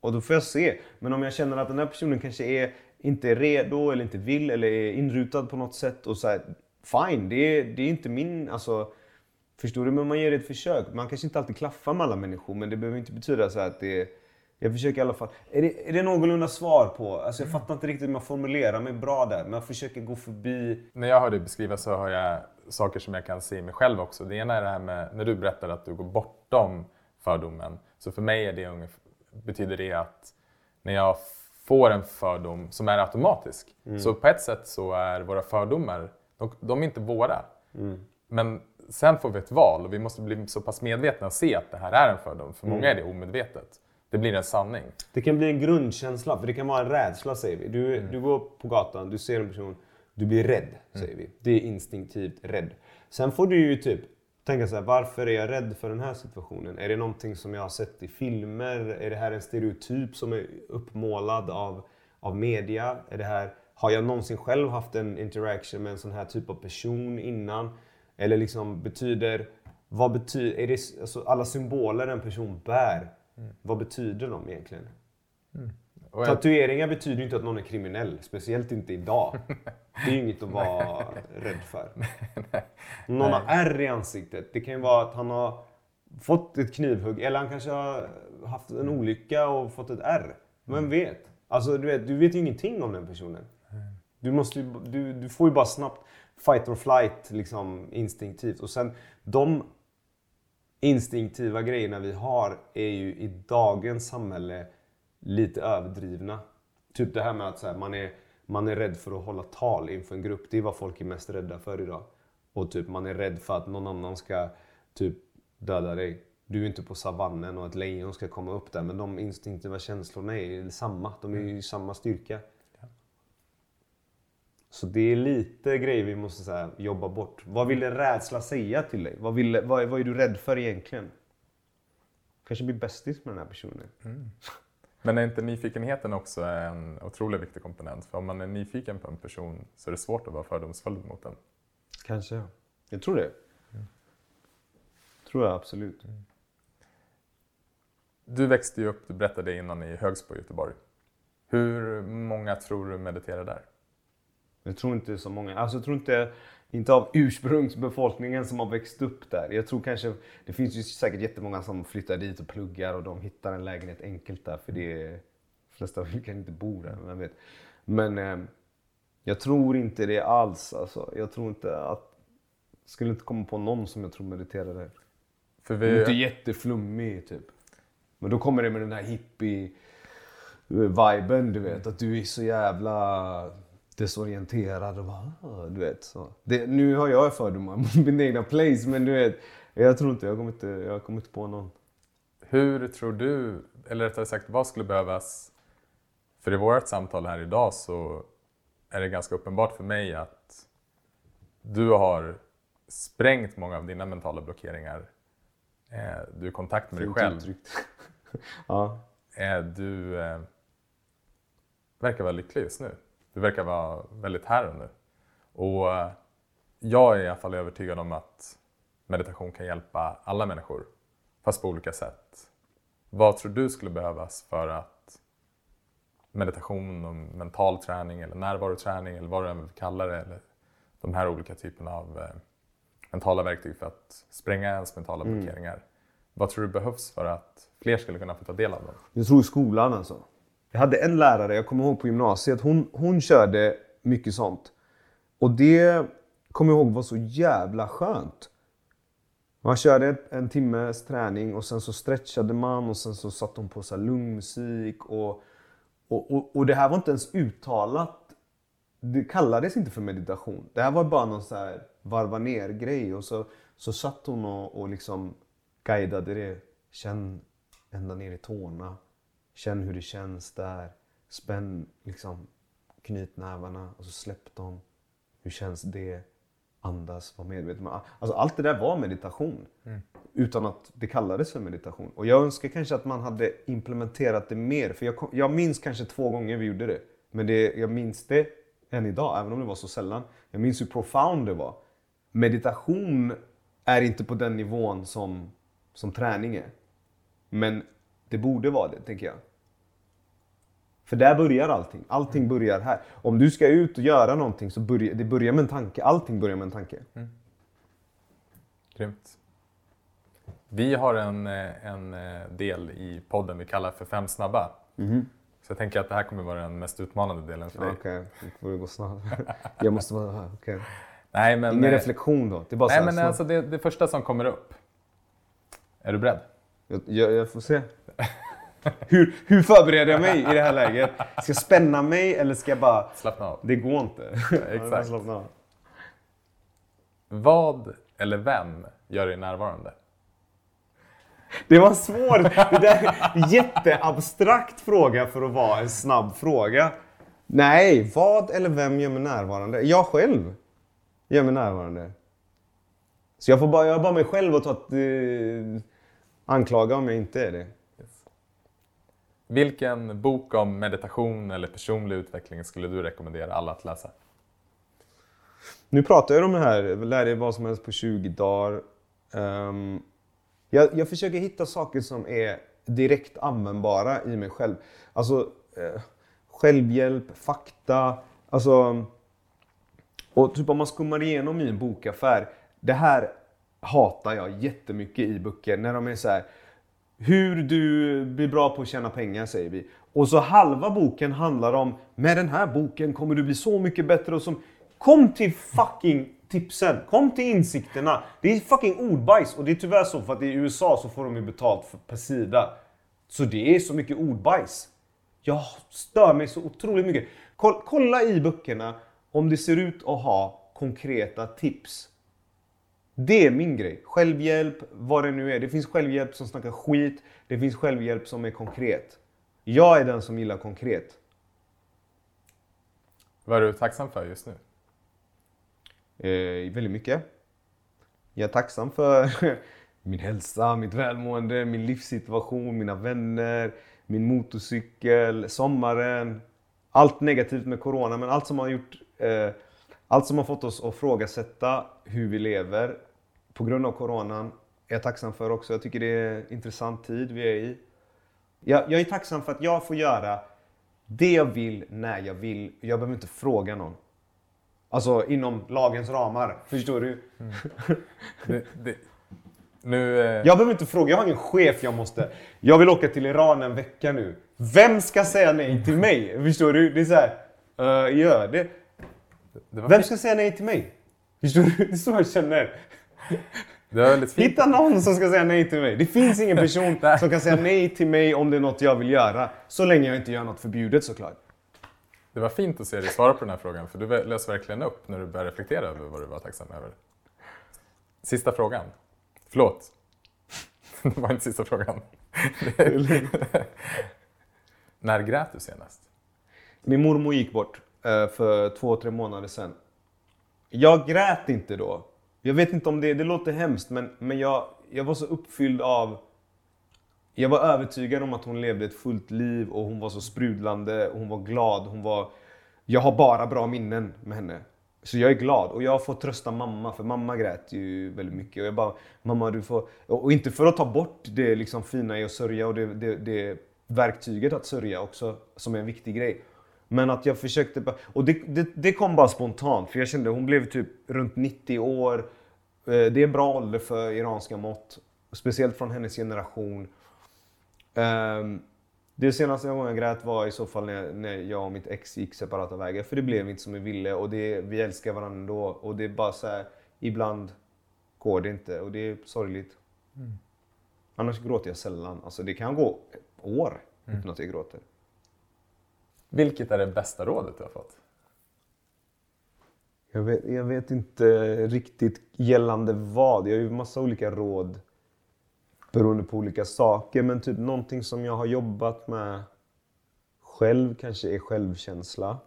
och då får jag se. Men om jag känner att den här personen kanske är, inte är redo eller inte vill eller är inrutad på något sätt och så här, fine, det är, det är inte min, alltså Förstår du? Men man ger det ett försök. Man kanske inte alltid klaffar med alla människor men det behöver inte betyda så här att det är... Jag försöker i alla fall. Är det, är det någorlunda svar på? Alltså jag fattar inte riktigt hur man formulerar mig bra där. Men jag försöker gå förbi... När jag hör dig beskriva så har jag saker som jag kan se i mig själv också. Det ena är det här med när du berättar att du går bortom fördomen. Så för mig är det ungefär, betyder det att när jag får en fördom som är automatisk. Så på ett sätt så är våra fördomar, de, de är inte våra. Men sen får vi ett val och vi måste bli så pass medvetna och se att det här är en fördom. För många är det omedvetet. Det blir en sanning. Det kan bli en grundkänsla, för det kan vara en rädsla säger vi. Du, du går på gatan, du ser en person, du blir rädd säger vi. Det är instinktivt rädd. Sen får du ju typ tänka så här, varför är jag rädd för den här situationen? Är det någonting som jag har sett i filmer? Är det här en stereotyp som är uppmålad av, av media? Är det här, har jag någonsin själv haft en interaction med en sån här typ av person innan? Eller liksom betyder, vad betyder, är det, alltså alla symboler en person bär, vad betyder de egentligen? Och jag, Tatueringar betyder ju inte att någon är kriminell, speciellt inte idag. Det är ju inget att vara rädd för. Någon har ärr i ansiktet. Det kan ju vara att han har fått ett knivhugg eller han kanske har haft en olycka och fått ett ärr. Vem vet? Alltså du vet, du vet ju ingenting om den personen. Du, måste ju, du, du får ju bara snabbt fight or flight liksom instinktivt. Och sen de instinktiva grejerna vi har är ju i dagens samhälle lite överdrivna. Typ det här med att här, man, är, man är rädd för att hålla tal inför en grupp. Det är vad folk är mest rädda för idag. Och typ man är rädd för att någon annan ska typ döda dig. Du är inte på savannen och ett lejon ska komma upp där. Men de instinktiva känslorna är samma. De är ju samma styrka. Så det är lite grejer vi måste här, jobba bort. Vad ville rädsla säga till dig? Vad, ville, vad, vad är du rädd för egentligen? Kanske bli bästis med den här personen. Men är inte nyfikenheten också en otroligt viktig komponent? För om man är nyfiken på en person så är det svårt att vara fördomsfull mot den. Kanske. Jag tror det. Tror jag absolut. Du växte ju upp, du berättade innan, i Högsbo i Göteborg. Hur många tror du mediterar där? Jag tror inte så många. Alltså jag tror inte, inte av ursprungsbefolkningen som har växt upp där. Jag tror kanske, det finns ju säkert jättemånga som flyttar dit och pluggar och de hittar en lägenhet enkelt där för det är, flesta kan inte bo där, vem vet. Men eh, jag tror inte det alls alltså. Jag tror inte att, skulle inte komma på någon som jag tror mediterar där. För är inte vi, jätteflummig typ. Men då kommer det med den här hippie-viben du vet. Att du är så jävla desorienterad och bara, "Ah", du vet. Så. Det, nu har jag fördomar mot min egna place men du vet. Jag tror inte, jag kommer inte, jag kommer inte på någon. hur tror du, eller rättare sagt vad skulle behövas? För i vårt samtal här idag så är det ganska uppenbart för mig att du har sprängt många av dina mentala blockeringar. Eh, Du är i kontakt med dig själv. uttryckt. ja. Eh, Du eh, verkar vara lycklig just nu. Du verkar vara väldigt här och nu. Och eh, jag är i alla fall övertygad om att meditation kan hjälpa alla människor, fast på olika sätt. Vad tror du skulle behövas för att meditation och mental träning eller närvaroträning eller vad du än vill kalla det, eller de här olika typerna av eh, mentala verktyg för att spränga ens mentala blockeringar. Vad tror du behövs för att fler skulle kunna få ta del av dem? Jag tror skolan alltså. Jag hade en lärare, jag kommer ihåg på gymnasiet, hon, hon körde mycket sånt. Och det kommer jag ihåg var så jävla skönt. Man körde en timmes träning och sen så stretchade man och sen så satte hon på så här lugn musik. Och, och, och, och det här var inte ens uttalat. Det kallades inte för meditation. Det här var bara någon så här varva ner grej. Och så, så satt hon och, och liksom guidade det. Känn ända ner i tårna. Känn hur det känns där. Spänn liksom knytnävarna och så släpp dem. Hur känns det? Andas, var medveten. Alltså allt det där var meditation. Utan att det kallades för meditation. Och jag önskar kanske att man hade implementerat det mer. För jag, kom- jag minns kanske två gånger vi gjorde det. Men det, jag minns det än idag, även om det var så sällan. Jag minns hur profound det var. Meditation är inte på den nivån som, som träning är. Men det borde vara det, tänker jag. För där börjar allting. Allting börjar här. Om du ska ut och göra någonting så börjar det börjar med en tanke. Allting börjar med en tanke. Grymt. Vi har en, eh, en eh, del i podden vi kallar för Fem snabba. Så jag tänker att det här kommer vara den mest utmanande delen för dig. Okej, får det gå snabbt. jag måste vara... Okej. Nej, men, Ingen eh, reflektion då? Det är bara nej, här men snabbt. alltså det, det första som kommer upp. Är du beredd? jag, jag, jag får se. Hur, hur förbereder jag mig i det här läget? Ska jag spänna mig eller ska jag bara... Slappna av. Det går inte. Exakt. Slappna av. Vad eller vem gör dig närvarande? Det var svårt. Det där är en jätteabstrakt fråga för att vara en snabb fråga. Nej, vad eller vem gör mig närvarande? Jag själv gör mig närvarande. Så jag får bara, jag har bara mig själv att ta att, eh, anklaga om jag inte är det. Vilken bok om meditation eller personlig utveckling skulle du rekommendera alla att läsa? Nu pratar jag om det här, lär dig vad som helst på 20 dagar. Um, jag, jag försöker hitta saker som är direkt användbara i mig själv. Alltså eh, självhjälp, fakta. Alltså, och typ om man skummar igenom i en bokaffär. Det här hatar jag jättemycket i böcker. När de är så här hur du blir bra på att tjäna pengar säger vi. Och så halva boken handlar om, med den här boken kommer du bli så mycket bättre och som... Kom till fucking tipsen, kom till insikterna. Det är fucking ordbajs och det är tyvärr så för att i USA så får de ju betalt för, per sida. Så det är så mycket ordbajs. Jag stör mig så otroligt mycket. Kolla i böckerna om det ser ut att ha konkreta tips. Det är min grej. Självhjälp, vad det nu är. Det finns självhjälp som snackar skit. Det finns självhjälp som är konkret. Jag är den som gillar konkret. Vad är du tacksam för just nu? Eh, väldigt mycket. Jag är tacksam för min hälsa, mitt välmående, min livssituation, mina vänner, min motorcykel, sommaren. Allt negativt med corona, men allt som har gjort eh, allt som har fått oss att frågasätta hur vi lever på grund av coronan är jag tacksam för också. Jag tycker det är en intressant tid vi är i. Jag, jag är tacksam för att jag får göra det jag vill när jag vill. Jag behöver inte fråga någon. Alltså inom lagens ramar. Förstår du? Mm. det, det, nu, eh... Jag behöver inte fråga. Jag har ingen chef jag måste... Jag vill åka till Iran en vecka nu. Vem ska säga nej till mig? Förstår du? Det är så här. Uh, gör det. Vem ska säga nej till mig? Förstår du? Det är så jag känner. Hitta någon som ska säga nej till mig. Det finns ingen person som kan säga nej till mig om det är något jag vill göra. Så länge jag inte gör något förbjudet såklart. Det var fint att se dig svara på den här frågan, för du lös verkligen upp när du började reflektera över vad du var tacksam över. Sista frågan. Förlåt. Det var inte sista frågan. när grät du senast? Min mormor gick bort Eh, för två, tre månader sedan. Jag grät inte då. Jag vet inte om det, det låter hemskt, men, men jag, jag var så uppfylld av... Jag var övertygad om att hon levde ett fullt liv och hon var så sprudlande, och hon var glad, hon var... Jag har bara bra minnen med henne. Så jag är glad och jag har fått trösta mamma, för mamma grät ju väldigt mycket. Och jag bara, mamma du får... Och inte för att ta bort det liksom fina i att sörja och det, det, det verktyget att sörja också, som är en viktig grej. Men att jag försökte. Och det, det, det, kom bara spontant. För jag kände hon blev typ runt 90 år. Eh, det är bra ålder för iranska mått. Speciellt från hennes generation. Um, det senaste gången jag grät var i så fall när, när jag och mitt ex gick separata vägar. För det blev inte som vi ville och det, vi älskar varandra ändå. Och det är bara så här, ibland går det inte och det är sorgligt. Mm. Annars gråter jag sällan. Alltså det kan gå år mm. utan att jag gråter. Vilket är det bästa rådet du har fått? Jag vet, jag vet inte riktigt gällande vad. Jag har ju massa olika råd beroende på olika saker. Men typ någonting som jag har jobbat med själv kanske är självkänsla.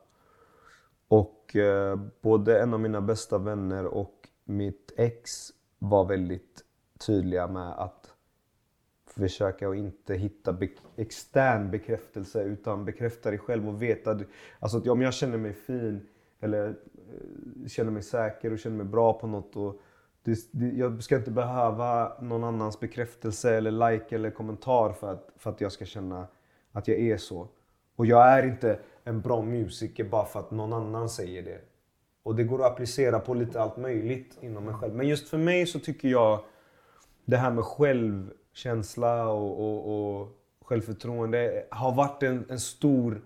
Och eh, både en av mina bästa vänner och mitt ex var väldigt tydliga med att försöka att inte hitta be extern bekräftelse utan bekräfta dig själv och veta. Alltså att om jag känner mig fin eller eh, känner mig säker och känner mig bra på något. Och det, det, jag ska inte behöva någon annans bekräftelse eller like eller kommentar för att, för att jag ska känna att jag är så. Och jag är inte en bra musiker bara för att någon annan säger det. Och det går att applicera på lite allt möjligt inom mig själv. Men just för mig så tycker jag det här med själv känsla och, och, och självförtroende har varit en, en, stor,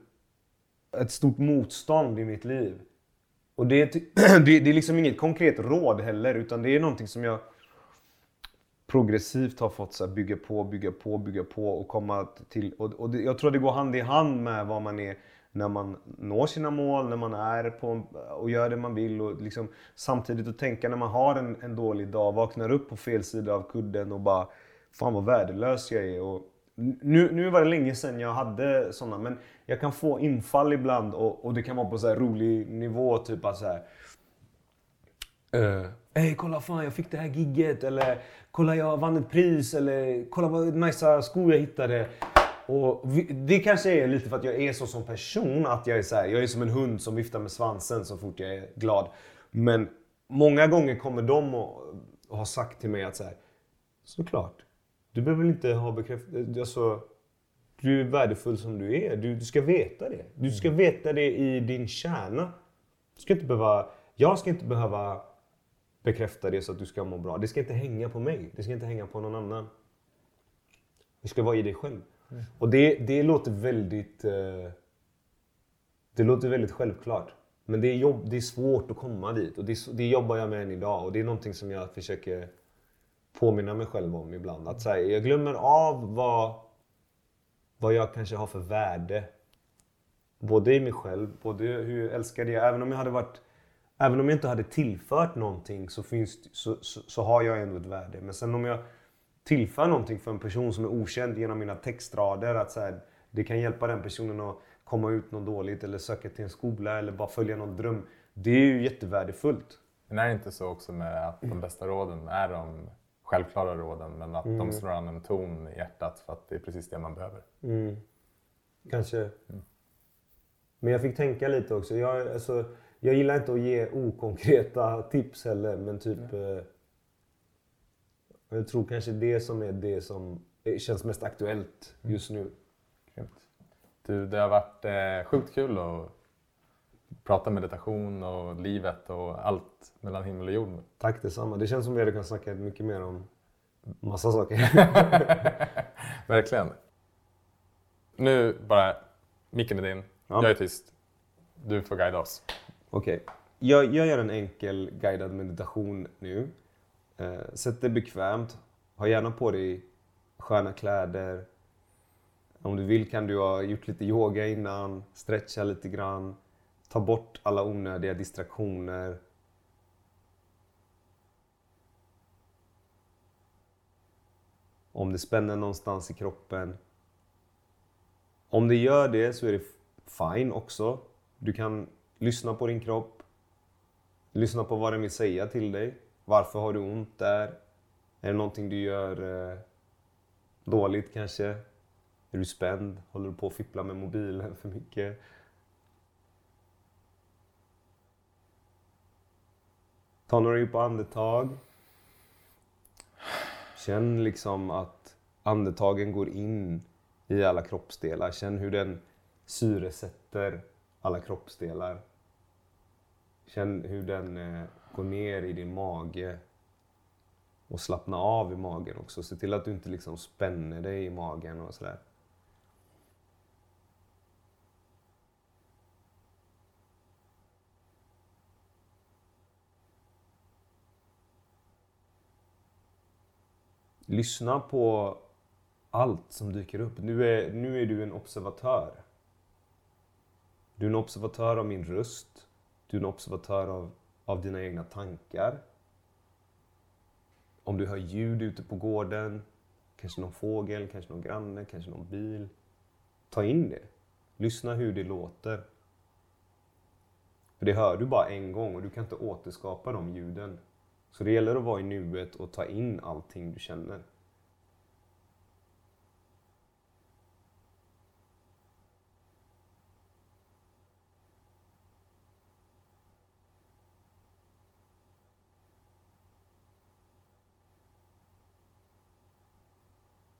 ett stort motstånd i mitt liv. Och det, det, det är liksom inget konkret råd heller, utan det är någonting som jag progressivt har fått så bygga på, bygga på, bygga på och komma till. Och, och det, jag tror det går hand i hand med vad man är när man når sina mål, när man är på och gör det man vill. Och liksom, samtidigt att tänka när man har en, en dålig dag, vaknar upp på fel sida av kudden och bara Fan vad värdelös jag är. Och nu, nu var det länge sedan jag hade sådana men jag kan få infall ibland och, och det kan vara på så här rolig nivå. Typ att så här, uh, Ey, kolla fan jag fick det här gigget eller kolla jag vann ett pris eller kolla vad nice skor jag hittade. Och vi, det kanske är lite för att jag är så som person att jag är så här, jag är som en hund som viftar med svansen så fort jag är glad. Men många gånger kommer de och, och har sagt till mig att så här, såklart. Du behöver inte ha bekräftelse. Alltså, du är värdefull som du är. Du, du ska veta det. Du ska mm. veta det i din kärna. Du ska inte behöva, jag ska inte behöva bekräfta det så att du ska må bra. Det ska inte hänga på mig. Det ska inte hänga på någon annan. Du ska vara i dig själv. Och det, det låter väldigt... Eh, det låter väldigt självklart. Men det är, jobb, det är svårt att komma dit. Och det, det jobbar jag med än idag. Och det är någonting som jag försöker påminna mig själv om ibland. Att så här, jag glömmer av vad, vad jag kanske har för värde. Både i mig själv, både hur jag älskar det. Även om jag hade varit... Även om jag inte hade tillfört någonting så, finns, så, så, så har jag ändå ett värde. Men sen om jag tillför någonting för en person som är okänd genom mina textrader. Att så här, det kan hjälpa den personen att komma ut något dåligt eller söka till en skola eller bara följa någon dröm. Det är ju jättevärdefullt. Men är det inte så också med att de bästa råden är de självklara råden men att de slår an en ton i hjärtat för att det är precis det man behöver? Kanske. Men jag fick tänka lite också. Jag, alltså, jag gillar inte att ge okonkreta tips heller, men typ... Eh, jag tror kanske det som är det som eh, känns mest aktuellt just nu. Grymt. Du, det har varit eh, sjukt kul att prata meditation och livet och allt mellan himmel och jord. Tack detsamma. Det känns som vi hade kunnat snacka mycket mer om massa saker. Verkligen. Nu bara, micken är din. Ja. Jag är tyst. Du får guida oss. Okej. Jag, jag gör en enkel guidad meditation nu. Eh, sätt dig bekvämt. Ha gärna på dig sköna kläder. Om du vill kan du ha gjort lite yoga innan, stretcha lite grann. Ta bort alla onödiga distraktioner. Om det spänner någonstans i kroppen. Om det gör det så är det fine också. Du kan lyssna på din kropp. Lyssna på vad den vill säga till dig. Varför har du ont där? Är det någonting du gör eh, dåligt kanske? Är du spänd? Håller du på att fippla med mobilen för mycket? Ta några djupa andetag. Känn liksom att andetagen går in i alla kroppsdelar. Känn hur den syresätter alla kroppsdelar. Känn hur den eh, går ner i din mage. Och slappna av i magen också. Se till att du inte liksom spänner dig i magen och sådär. Lyssna på allt som dyker upp. Nu är, nu är du en observatör. Du är en observatör av min röst. Du är en observatör av, av dina egna tankar. Om du hör ljud ute på gården, kanske någon fågel, kanske någon granne, kanske någon bil. Ta in det. Lyssna hur det låter. För det hör du bara en gång och du kan inte återskapa de ljuden. Så det gäller att vara i nuet och ta in allting du känner.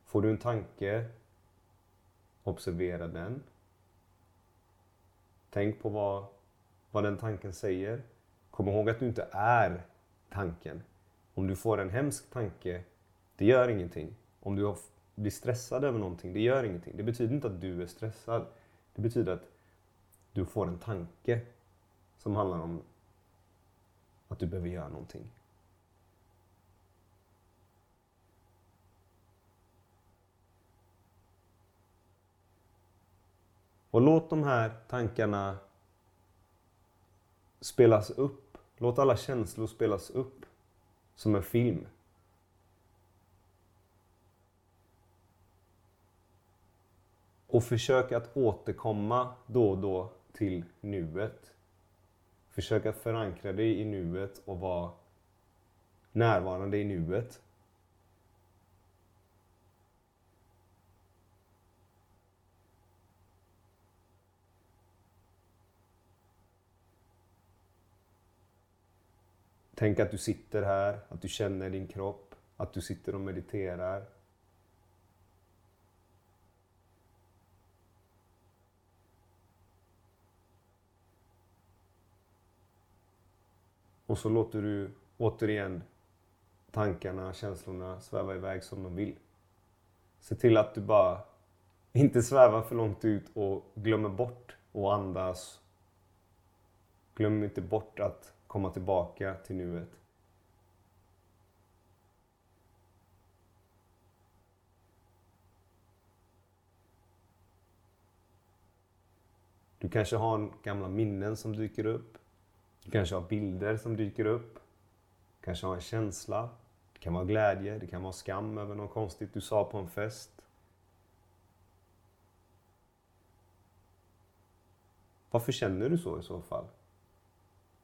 Får du en tanke, observera den. Tänk på vad, vad den tanken säger. Kom ihåg att du inte är tanken. Om du får en hemsk tanke, det gör ingenting. Om du blir stressad över någonting, det gör ingenting. Det betyder inte att du är stressad. Det betyder att du får en tanke som handlar om att du behöver göra någonting. Och låt de här tankarna spelas upp. Låt alla känslor spelas upp som en film. Och försök att återkomma då och då till nuet. Försök att förankra dig i nuet och vara närvarande i nuet. Tänk att du sitter här, att du känner din kropp, att du sitter och mediterar. Och så låter du återigen tankarna, känslorna sväva iväg som de vill. Se till att du bara inte svävar för långt ut och glömmer bort att andas. Glöm inte bort att komma tillbaka till nuet. Du kanske har gamla minnen som dyker upp. Du kanske har bilder som dyker upp. Du kanske har en känsla. Det kan vara glädje, det kan vara skam över något konstigt du sa på en fest. Varför känner du så i så fall?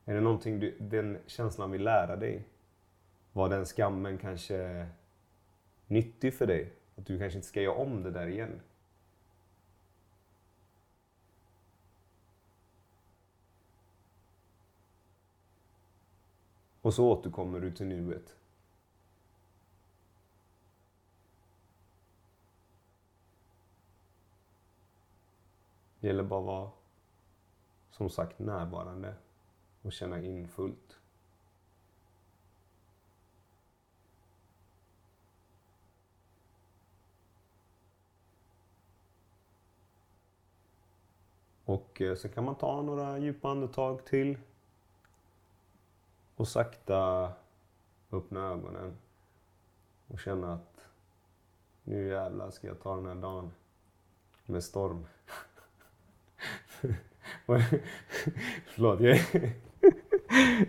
Är det någonting du, den känslan vill lära dig? Var den skammen kanske nyttig för dig? Att du kanske inte ska göra om det där igen? Och så återkommer du till nuet. Det gäller bara att vara, som sagt, närvarande och känna in fullt. Och eh, så kan man ta några djupa andetag till. Och sakta öppna ögonen. Och känna att nu jävlar ska jag ta den här dagen med storm. Förlåt, jag,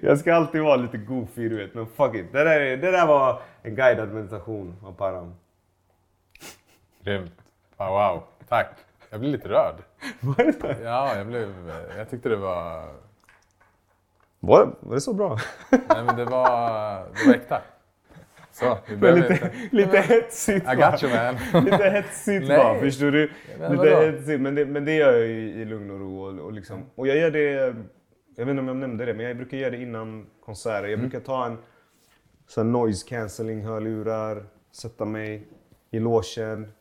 jag ska alltid vara lite goofy du vet, men fuck it. Det där, det där var en guidad meditation av Param. Grymt. Ah, wow, tack. Jag blev lite rörd. Var det så? Ja, jag, blev, jag tyckte det var... Var, var det så bra? Nej, men det var, det var äkta. Så, vi lite, inte... lite hetsigt I got you man. Lite hetsigt Nej. bara, förstår du? Men Lite hetsigt, men det, men det gör jag i, i lugn och ro. Och, och, liksom. och jag gör det, jag vet inte om jag nämnde det, men jag brukar göra det innan konserter. Mm. Jag brukar ta en sån noise cancelling hörlurar, sätta mig i logen.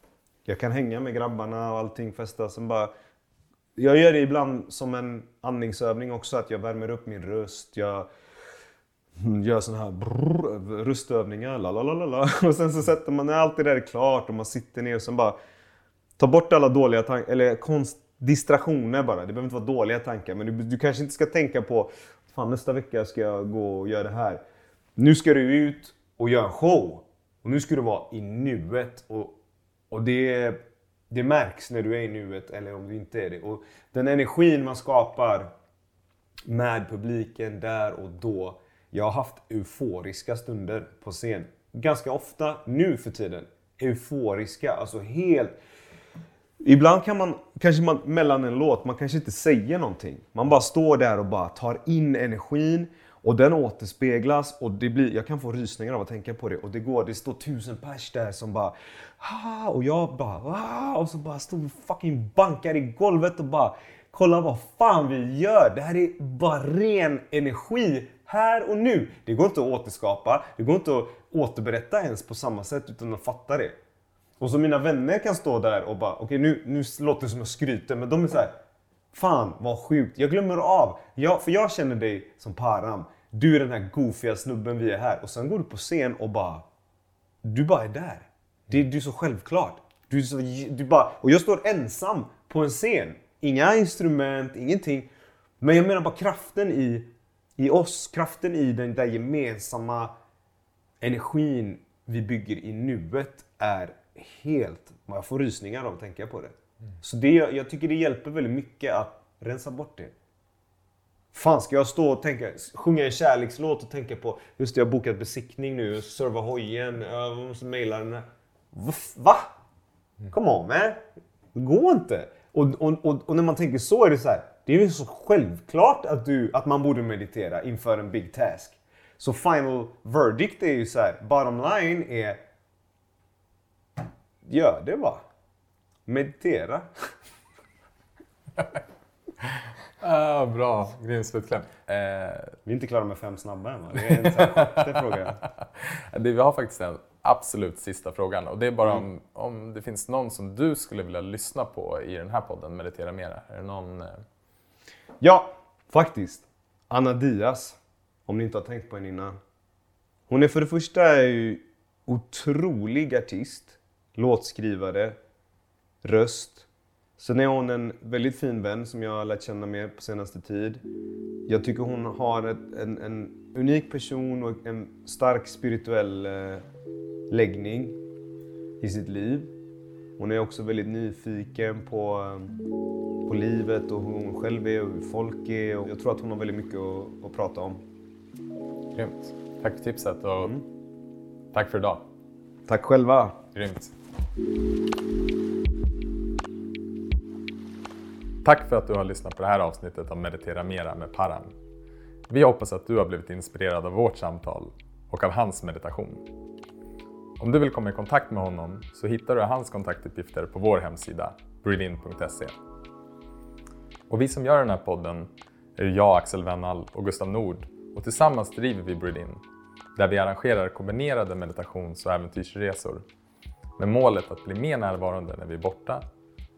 Jag kan hänga med grabbarna och allting, festa. Sen bara, jag gör det ibland som en andningsövning också, att jag värmer upp min röst. Jag gör såna här brrr, röstövningar, la la la la. Och sen så sätter man, när allt det där är klart och man sitter ner och sen bara ta bort alla dåliga tankar, eller konst, distraktioner bara. Det behöver inte vara dåliga tankar, men du, du kanske inte ska tänka på fan nästa vecka ska jag gå och göra det här. Nu ska du ut och göra en show. Och nu ska du vara i nuet. Och, och det, det märks när du är i nuet eller om du inte är det. Och den energin man skapar med publiken där och då. Jag har haft euforiska stunder på scen. Ganska ofta nu för tiden. Euforiska, alltså helt... Ibland kan man, kanske man mellan en låt, man kanske inte säger någonting. Man bara står där och bara tar in energin och den återspeglas och det blir, jag kan få rysningar av att tänka på det. Och det går, det står tusen pers där som bara ah, och jag bara ah, och så bara står och fucking bankar i golvet och bara kolla vad fan vi gör. Det här är bara ren energi här och nu. Det går inte att återskapa, det går inte att återberätta ens på samma sätt utan att fatta det. Och så mina vänner kan stå där och bara, okej nu, nu låter det som jag skryter, men de är så här. Fan vad sjukt, jag glömmer av. Jag, för jag känner dig som Param. Du är den här goofiga snubben, vi är här. Och sen går du på scen och bara, du bara är där. Det, du är så självklart. Du är så, du bara, och jag står ensam på en scen. Inga instrument, ingenting. Men jag menar bara kraften i, i oss, kraften i den där gemensamma energin vi bygger i nuet är helt... Jag får rysningar av att tänka på det. Så det, jag tycker det hjälper väldigt mycket att rensa bort det. Fan, ska jag stå och tänka, sjunga en kärlekslåt och tänka på just det, jag har bokat besiktning nu, serva hojen, jag måste mejla den här. Va? Va? Come on man! Det går inte! Och, och, och, och när man tänker så är det så här, det är ju så självklart att, du, att man borde meditera inför en big task. Så final verdict är ju så här, bottom line är Gör det bara. Meditera. Ah, bra, grym slutkläm. Eh, Vi är inte klara med fem snabba än va? Det är en sån här sjätte fråga. det, vi har faktiskt den absolut sista frågan och det är bara om, om det finns någon som du skulle vilja lyssna på i den här podden, Meditera Mera. Är det någon... Eh, Ja, faktiskt. Anna Diaz. Om ni inte har tänkt på henne innan. Hon är för det första ju otrolig artist. Låtskrivare, röst. Sen är hon en väldigt fin vän som jag har lärt känna mer på senaste tid. Jag tycker hon har ett, en, en unik person och en stark spirituell eh, läggning i sitt liv. Hon är också väldigt nyfiken på, eh, på livet och hur hon själv är och hur folk är. Och jag tror att hon har väldigt mycket att, att prata om. Grymt. Tack för tipset och tack för idag. Tack själva! Grymt. Tack för att du har lyssnat på det här avsnittet av Meditera Mera med Param. Vi hoppas att du har blivit inspirerad av vårt samtal och av hans meditation. Om du vill komma i kontakt med honom så hittar du hans kontaktuppgifter på vår hemsida, breathein.se. Och vi som gör den här podden är jag, Axel Wennall och Gustav Nord och tillsammans driver vi Breathein där vi arrangerar kombinerade meditations och äventyrsresor med målet att bli mer närvarande när vi är borta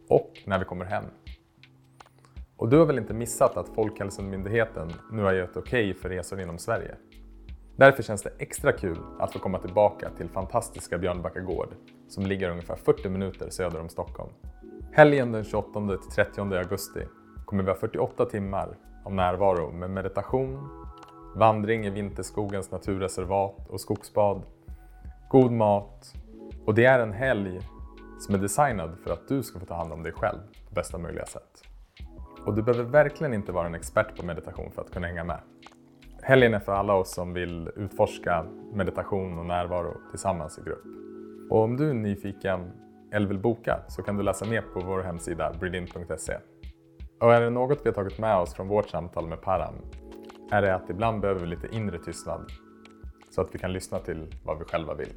och när vi kommer hem. Och du har väl inte missat att Folkhälsomyndigheten nu har gett okej okay för resor inom Sverige? Därför känns det extra kul att få komma tillbaka till fantastiska Björnbacka gård som ligger ungefär 40 minuter söder om Stockholm. Helgen den 28 till 30 augusti kommer vi ha 48 timmar av närvaro med meditation, vandring i vinterskogens naturreservat och skogsbad, god mat och det är en helg som är designad för att du ska få ta hand om dig själv på bästa möjliga sätt. Och du behöver verkligen inte vara en expert på meditation för att kunna hänga med. Helgen är för alla oss som vill utforska meditation och närvaro tillsammans i grupp. Och om du är nyfiken eller vill boka så kan du läsa mer på vår hemsida breedin.se. Och är det något vi har tagit med oss från vårt samtal med Param är det att ibland behöver vi lite inre tystnad så att vi kan lyssna till vad vi själva vill.